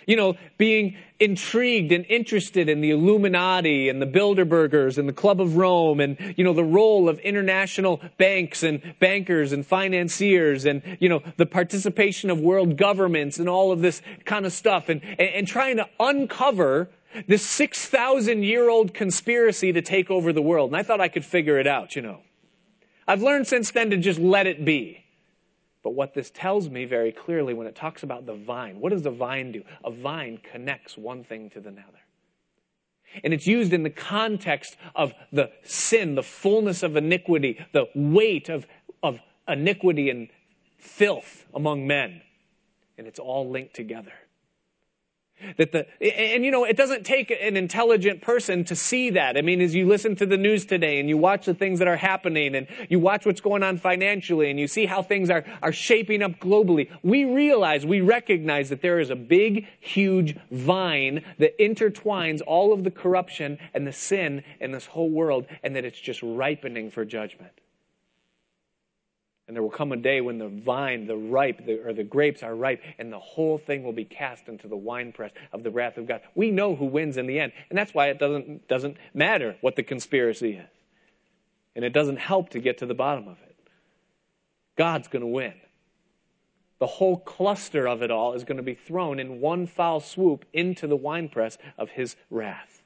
you know, being intrigued and interested in the Illuminati and the Bilderbergers and the Club of Rome and, you know, the role of international banks and bankers and financiers and, you know, the participation of world governments and all of this kind of stuff and, and, and trying to uncover this 6,000 year old conspiracy to take over the world. And I thought I could figure it out, you know. I've learned since then to just let it be. But what this tells me very clearly when it talks about the vine, what does the vine do? A vine connects one thing to the other. And it's used in the context of the sin, the fullness of iniquity, the weight of, of iniquity and filth among men. And it's all linked together. That the, and you know, it doesn't take an intelligent person to see that. I mean, as you listen to the news today and you watch the things that are happening and you watch what's going on financially and you see how things are, are shaping up globally, we realize, we recognize that there is a big, huge vine that intertwines all of the corruption and the sin in this whole world and that it's just ripening for judgment. And there will come a day when the vine, the ripe, the, or the grapes are ripe, and the whole thing will be cast into the winepress of the wrath of God. We know who wins in the end, and that's why it doesn't, doesn't matter what the conspiracy is. And it doesn't help to get to the bottom of it. God's going to win. The whole cluster of it all is going to be thrown in one foul swoop into the winepress of his wrath.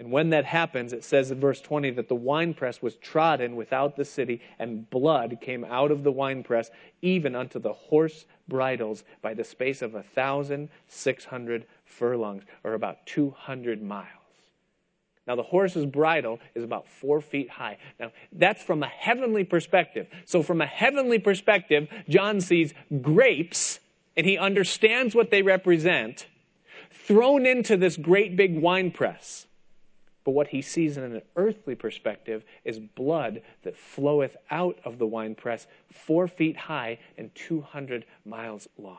And when that happens, it says in verse 20 that the winepress was trodden without the city, and blood came out of the winepress, even unto the horse bridles, by the space of a thousand six hundred furlongs, or about 200 miles. Now, the horse's bridle is about four feet high. Now, that's from a heavenly perspective. So, from a heavenly perspective, John sees grapes, and he understands what they represent, thrown into this great big winepress. But what he sees in an earthly perspective is blood that floweth out of the winepress, four feet high and 200 miles long.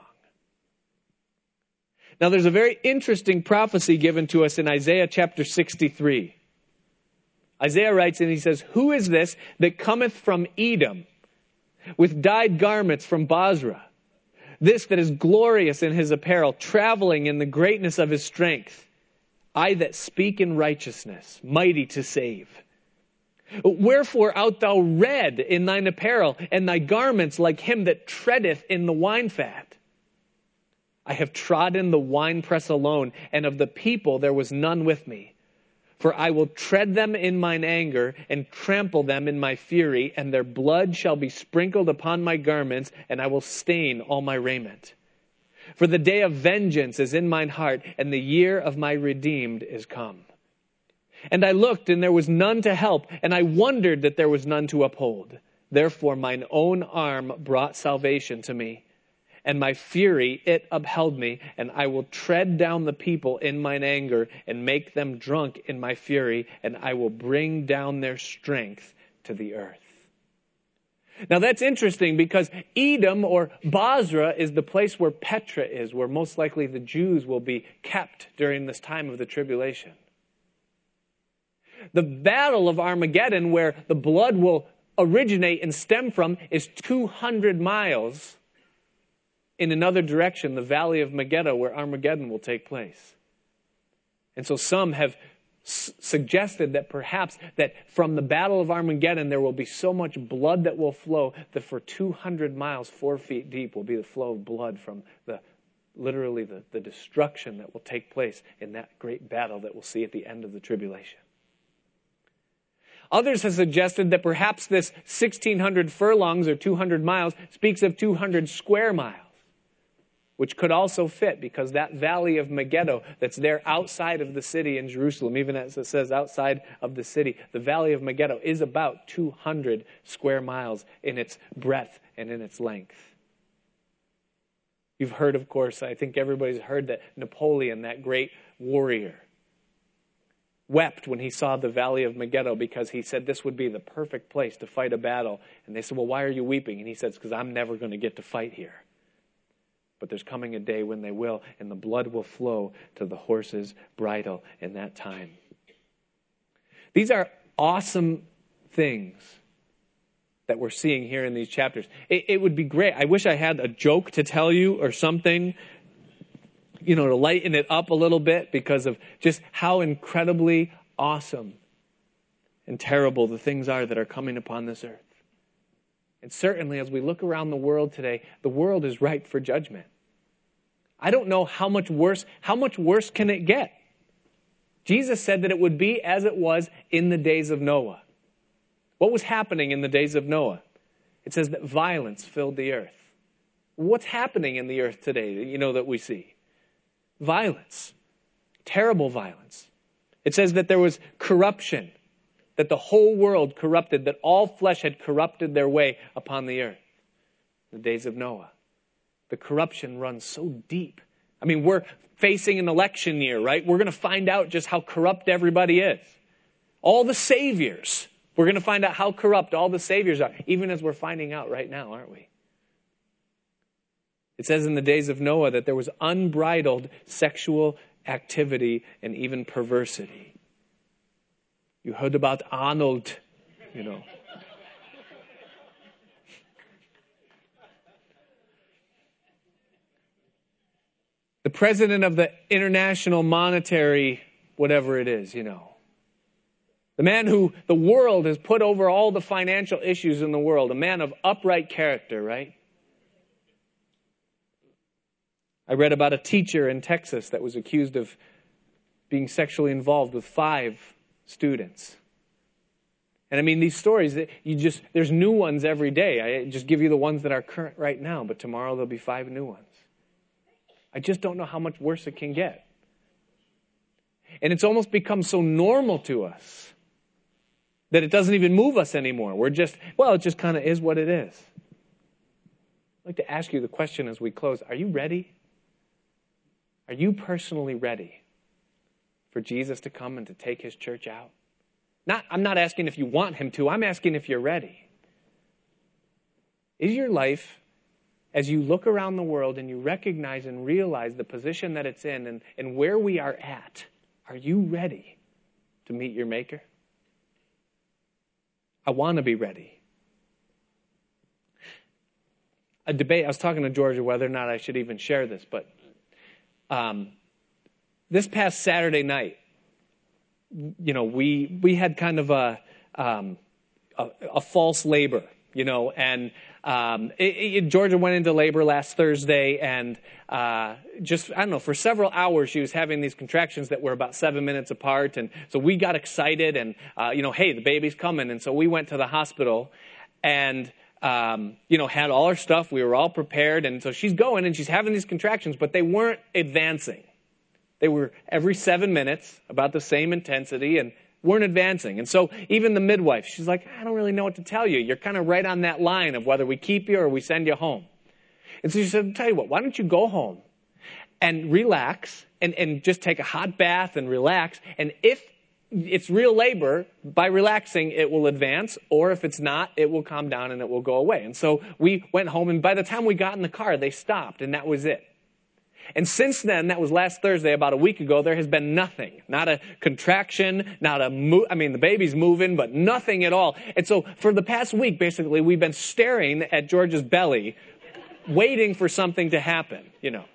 Now, there's a very interesting prophecy given to us in Isaiah chapter 63. Isaiah writes and he says, Who is this that cometh from Edom with dyed garments from Bozrah? This that is glorious in his apparel, traveling in the greatness of his strength. I that speak in righteousness, mighty to save. Wherefore art thou red in thine apparel, and thy garments like him that treadeth in the wine fat? I have trodden the winepress alone, and of the people there was none with me. For I will tread them in mine anger, and trample them in my fury, and their blood shall be sprinkled upon my garments, and I will stain all my raiment. For the day of vengeance is in mine heart, and the year of my redeemed is come. And I looked, and there was none to help, and I wondered that there was none to uphold. Therefore mine own arm brought salvation to me, and my fury it upheld me, and I will tread down the people in mine anger, and make them drunk in my fury, and I will bring down their strength to the earth. Now that's interesting because Edom or Bozrah is the place where Petra is, where most likely the Jews will be kept during this time of the tribulation. The battle of Armageddon, where the blood will originate and stem from, is 200 miles in another direction, the valley of Megiddo, where Armageddon will take place. And so some have suggested that perhaps that from the battle of armageddon there will be so much blood that will flow that for 200 miles four feet deep will be the flow of blood from the literally the, the destruction that will take place in that great battle that we'll see at the end of the tribulation. Others have suggested that perhaps this 1600 furlongs or 200 miles speaks of 200 square miles which could also fit because that valley of Megiddo that's there outside of the city in Jerusalem, even as it says outside of the city, the valley of Megiddo is about 200 square miles in its breadth and in its length. You've heard, of course, I think everybody's heard that Napoleon, that great warrior, wept when he saw the valley of Megiddo because he said this would be the perfect place to fight a battle. And they said, Well, why are you weeping? And he says, Because I'm never going to get to fight here. But there's coming a day when they will, and the blood will flow to the horse's bridle in that time. These are awesome things that we're seeing here in these chapters. It, it, would be great. I wish I had a joke to tell you or something, you know, to lighten it up a little bit because of just how incredibly awesome and terrible the things are that are coming upon this earth. And certainly, as we look around the world today, the world is ripe for judgment. I don't know how much worse, how much worse can it get? Jesus said that it would be as it was in the days of Noah. What was happening in the days of Noah? It says that violence filled the earth. What's happening in the earth today, you know, that we see? Violence. Terrible violence. It says that there was corruption, that the whole world corrupted, that all flesh had corrupted their way upon the earth. The days of Noah the corruption runs so deep. I mean, we're facing an election year, right? We're going to find out just how corrupt everybody is. All the saviors, we're going to find out how corrupt all the saviors are, even as we're finding out right now, aren't we? It says in the days of Noah that there was unbridled sexual activity and even perversity. You heard about Arnold, you know. The president of the International Monetary, whatever it is, you know. The man who the world has put over all the financial issues in the world, a man of upright character, right? I read about a teacher in Texas that was accused of being sexually involved with five students. And I mean, these stories, you just, there's new ones every day. I just give you the ones that are current right now, but tomorrow there'll be five new ones. I just don't know how much worse it can get. And it's almost become so normal to us that it doesn't even move us anymore. We're just, well, it just kind of is what it is. I'd like to ask you the question as we close Are you ready? Are you personally ready for Jesus to come and to take his church out? Not, I'm not asking if you want him to, I'm asking if you're ready. Is your life as you look around the world and you recognize and realize the position that it's in and, and where we are at, are you ready to meet your Maker? I want to be ready. A debate, I was talking to Georgia whether or not I should even share this, but um, this past Saturday night, you know, we, we had kind of a, um, a, a false labor, you know, and um, it, it, Georgia went into labor last Thursday, and uh, just, I don't know, for several hours she was having these contractions that were about seven minutes apart. And so we got excited, and, uh, you know, hey, the baby's coming. And so we went to the hospital and, um, you know, had all our stuff. We were all prepared. And so she's going and she's having these contractions, but they weren't advancing. They were every seven minutes, about the same intensity. And weren't advancing. And so even the midwife, she's like, I don't really know what to tell you. You're kind of right on that line of whether we keep you or we send you home. And so she said, tell you what, why don't you go home and relax and, and just take a hot bath and relax. And if it's real labor, by relaxing, it will advance, or if it's not, it will calm down and it will go away. And so we went home, and by the time we got in the car, they stopped, and that was it. And since then, that was last Thursday, about a week ago, there has been nothing. Not a contraction, not a move. I mean, the baby's moving, but nothing at all. And so for the past week, basically, we've been staring at Georgia's belly, waiting for something to happen, you know.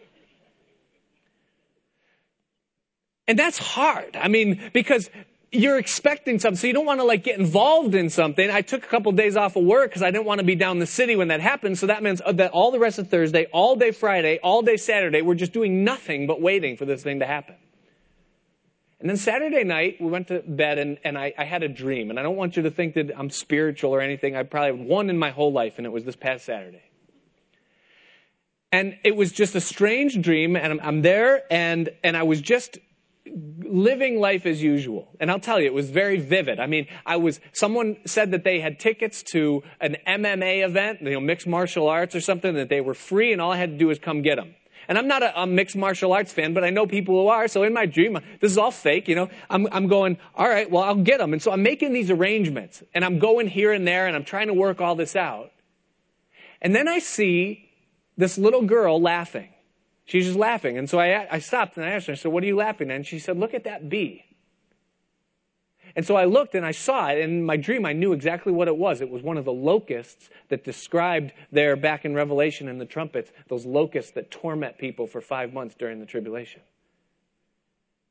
And that's hard. I mean, because you're expecting something, so you don't want to like get involved in something. I took a couple of days off of work because I didn't want to be down the city when that happened. So that means uh, that all the rest of Thursday, all day Friday, all day Saturday, we're just doing nothing but waiting for this thing to happen. And then Saturday night, we went to bed and, and I, I had a dream. And I don't want you to think that I'm spiritual or anything. I probably had one in my whole life, and it was this past Saturday. And it was just a strange dream, and I'm, I'm there, and, and I was just living life as usual. And I'll tell you, it was very vivid. I mean, I was, someone said that they had tickets to an MMA event, you know, mixed martial arts or something, that they were free and all I had to do was come get them. And I'm not a, a, mixed martial arts fan, but I know people who are. So in my dream, this is all fake, you know. I'm, I'm going, all right, well, I'll get them. And so I'm making these arrangements and I'm going here and there and I'm trying to work all this out. And then I see this little girl laughing. She's just laughing. And so I, I stopped and I asked her, I said, what are you laughing at? And she said, look at that bee. And so I looked and I saw it. In my dream, I knew exactly what it was. It was one of the locusts that described there back in Revelation in the trumpets, those locusts that torment people for five months during the tribulation.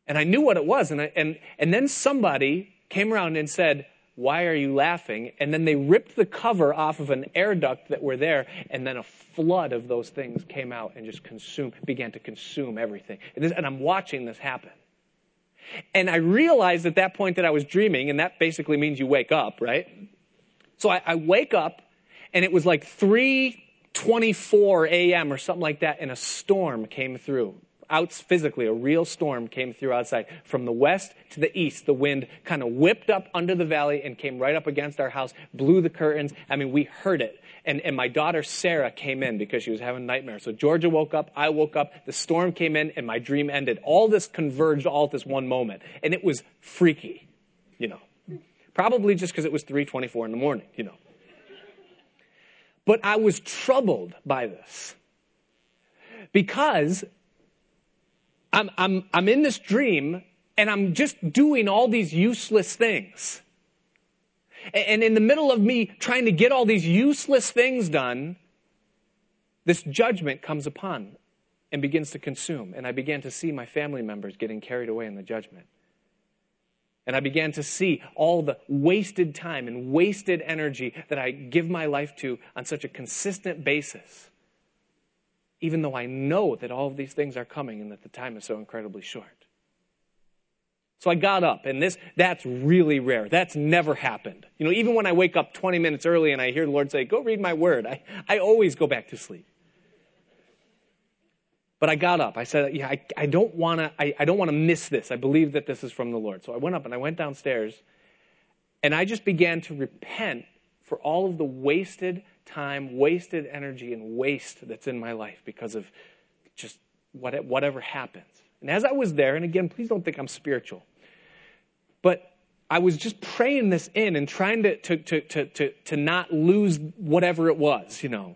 And I knew what it was. And, I, and, and then somebody came around and said, why are you laughing? And then they ripped the cover off of an air duct that were there, and then a flood of those things came out and just consumed, began to consume everything. And, this, and I'm watching this happen. And I realized at that point that I was dreaming, and that basically means you wake up, right? So I, I wake up, and it was like 3:24 a.m. or something like that, and a storm came through out physically, a real storm came through outside. From the west to the east, the wind kind of whipped up under the valley and came right up against our house, blew the curtains. I mean, we heard it. And, and my daughter Sarah came in because she was having nightmares. So Georgia woke up, I woke up, the storm came in, and my dream ended. All this converged all at this one moment. And it was freaky, you know. Probably just because it was 3.24 in the morning, you know. But I was troubled by this because I'm, I'm, I'm in this dream and I'm just doing all these useless things. And in the middle of me trying to get all these useless things done, this judgment comes upon and begins to consume. And I began to see my family members getting carried away in the judgment. And I began to see all the wasted time and wasted energy that I give my life to on such a consistent basis even though I know that all of these things are coming and that the time is so incredibly short. So I got up, and this, that's really rare. That's never happened. You know, even when I wake up 20 minutes early and I hear the Lord say, go read my word, I, I always go back to sleep. But I got up. I said, yeah, I, I don't want to, I, I don't want to miss this. I believe that this is from the Lord. So I went up and I went downstairs and I just began to repent for all of the wasted time, wasted energy, and waste that's in my life because of just whatever happens. And as I was there, and again, please don't think I'm spiritual, but I was just praying this in and trying to, to, to, to, to, to not lose whatever it was, you know.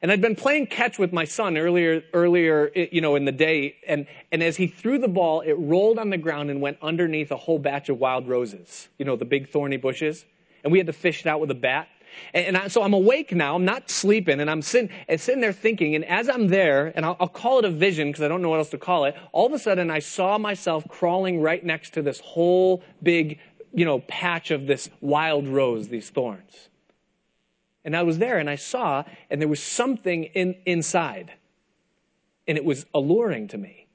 And I'd been playing catch with my son earlier, earlier, you know, in the day. And, and as he threw the ball, it rolled on the ground and went underneath a whole batch of wild roses, you know, the big thorny bushes. And we had to fish it out with a bat. And, I, so I'm awake now. I'm not sleeping, and I'm sitting, and sitting there thinking. And as I'm there, and I'll, I'll call it a vision because I don't know what else to call it. All of a sudden, I saw myself crawling right next to this whole big, you know, patch of this wild rose, these thorns. And I was there, and I saw, and there was something in, inside, and it was alluring to me.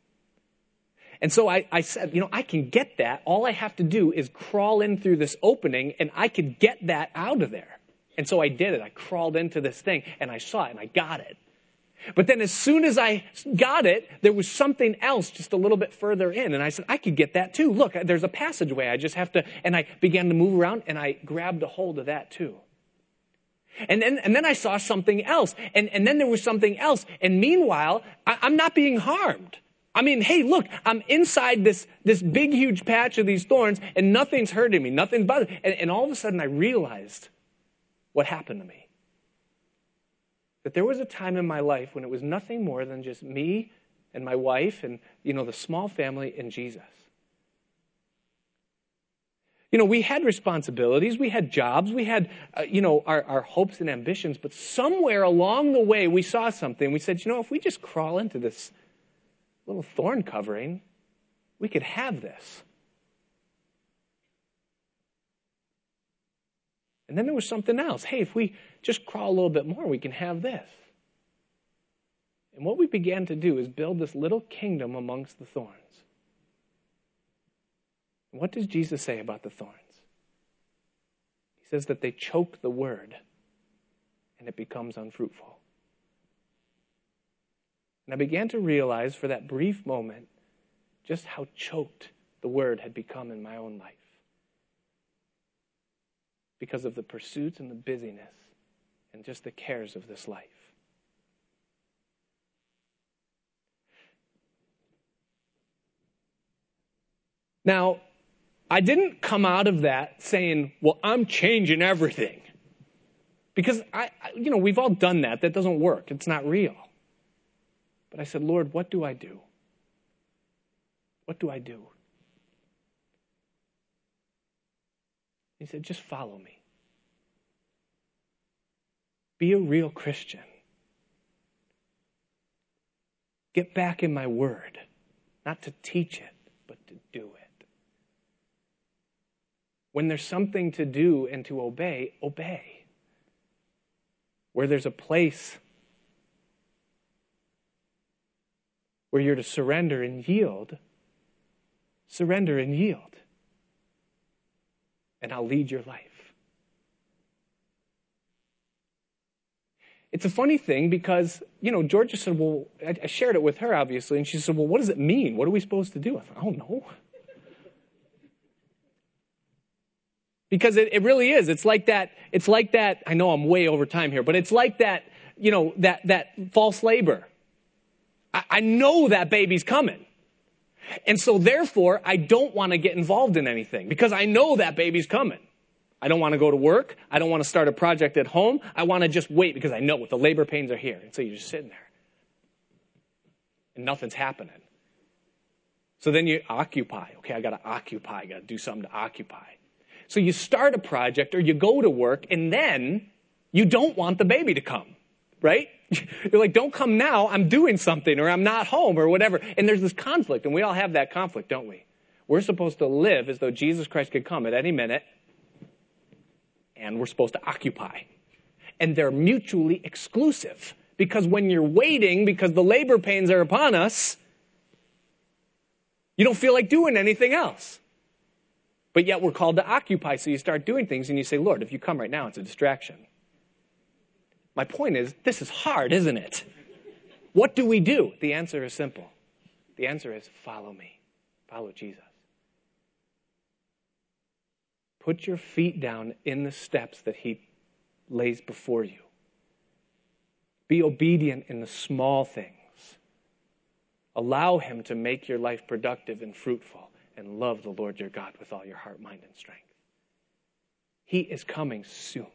And so I, I, said, you know, I can get that. All I have to do is crawl in through this opening and I could get that out of there. And so I did it. I crawled into this thing and I saw it and I got it. But then as soon as I got it, there was something else just a little bit further in. And I said, I could get that too. Look, there's a passageway. I just have to, and I began to move around and I grabbed a hold of that too. And then, and then I saw something else. And, and then there was something else. And meanwhile, I, I'm not being harmed. I mean, hey, look, I'm inside this, this big, huge patch of these thorns and nothing's hurting me. Nothing's bothering and, and all of a sudden I realized what happened to me. That there was a time in my life when it was nothing more than just me and my wife and, you know, the small family and Jesus. You know, we had responsibilities, we had jobs, we had, uh, you know, our, our hopes and ambitions, but somewhere along the way we saw something. We said, you know, if we just crawl into this little thorn covering, we could have this. And then there was something else. Hey, if we just crawl a little bit more, we can have this. And what we began to do is build this little kingdom amongst the thorns. what does Jesus say about the thorns? He says that they choke the word and it becomes unfruitful. And I began to realize for that brief moment just how choked the word had become in my own life because of the pursuits and the busyness and just the cares of this life. Now, I didn't come out of that saying, well, I'm changing everything. Because I, you know, we've all done that. That doesn't work. It's not real. But I said, Lord, what do I do? What do I do? He said, just follow me. Be a real Christian. Get back in my word, not to teach it, but to do it. When there's something to do and to obey, obey. Where there's a place where you're to surrender and yield, surrender and yield. And I'll lead your life. It's a funny thing because, you know, Georgia said, well, I shared it with her, obviously, and she said, well, what does it mean? What are we supposed to do? I, I don't know. Because it, it really is. It's like that, it's like that, I know I'm way over time here, but it's like that, you know, that, that false labor I, I know that baby's coming. And so therefore, I don't want to get involved in anything because I know that baby's coming. I don't want to go to work. I don't want to start a project at home. I want to just wait because I know the labor pains are here. And so you're just sitting there. And nothing's happening. So then you occupy. Okay, I got to occupy. I got to do something to occupy. So you start a project or you go to work and then you don't want the baby to come, right? You're like, don't come now. I'm doing something or I'm not home or whatever. And there's this conflict, and we all have that conflict, don't we? We're supposed to live as though Jesus Christ could come at any minute, and we're supposed to occupy. And they're mutually exclusive because when you're waiting because the labor pains are upon us, you don't feel like doing anything else. But yet we're called to occupy, so you start doing things and you say, Lord, if you come right now, it's a distraction. My point is, this is hard, isn't it? What do we do? The answer is simple. The answer is follow me, follow Jesus. Put your feet down in the steps that He lays before you. Be obedient in the small things. Allow Him to make your life productive and fruitful, and love the Lord your God with all your heart, mind, and strength. He is coming soon.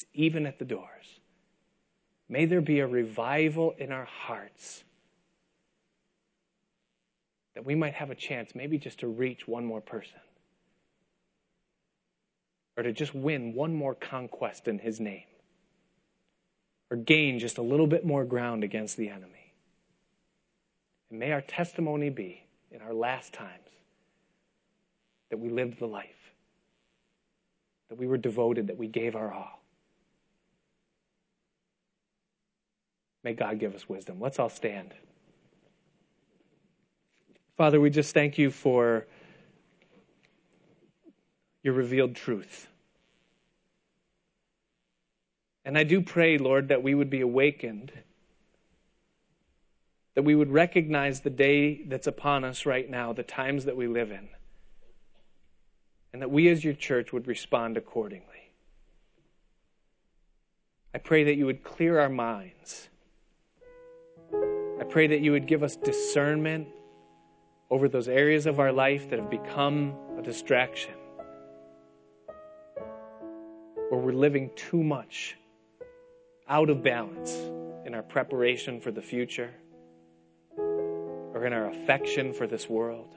It's even at the doors. May there be a revival in our hearts that we might have a chance, maybe just to reach one more person or to just win one more conquest in His name or gain just a little bit more ground against the enemy. And may our testimony be in our last times that we lived the life, that we were devoted, that we gave our all. May God give us wisdom. Let's all stand. Father, we just thank you for your revealed truth. And I do pray, Lord, that we would be awakened, that we would recognize the day that's upon us right now, the times that we live in, and that we as your church would respond accordingly. I pray that you would clear our minds I pray that you would give us discernment over those areas of our life that have become a distraction, where we're living too much out of balance in our preparation for the future or in our affection for this world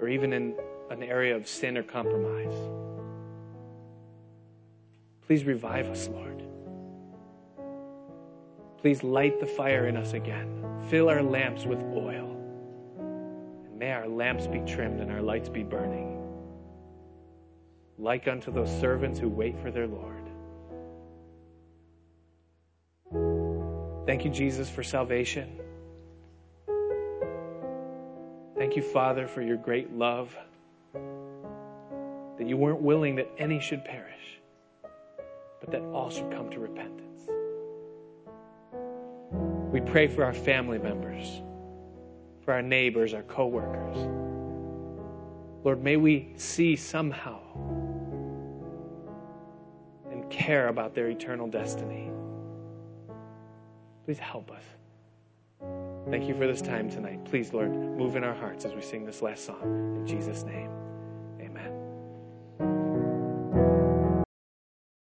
or even in an area of sin or compromise. Please revive us, Lord. Please light the fire in us again. Fill our lamps with oil. And may our lamps be trimmed and our lights be burning. Like unto those servants who wait for their Lord. Thank you, Jesus, for salvation. Thank you, Father, for your great love. That you weren't willing that any should perish, but that all should come to repentance. We pray for our family members, for our neighbors, our coworkers. Lord, may we see somehow and care about their eternal destiny. Please help us. Thank you for this time tonight. Please, Lord, move in our hearts as we sing this last song. In Jesus' name.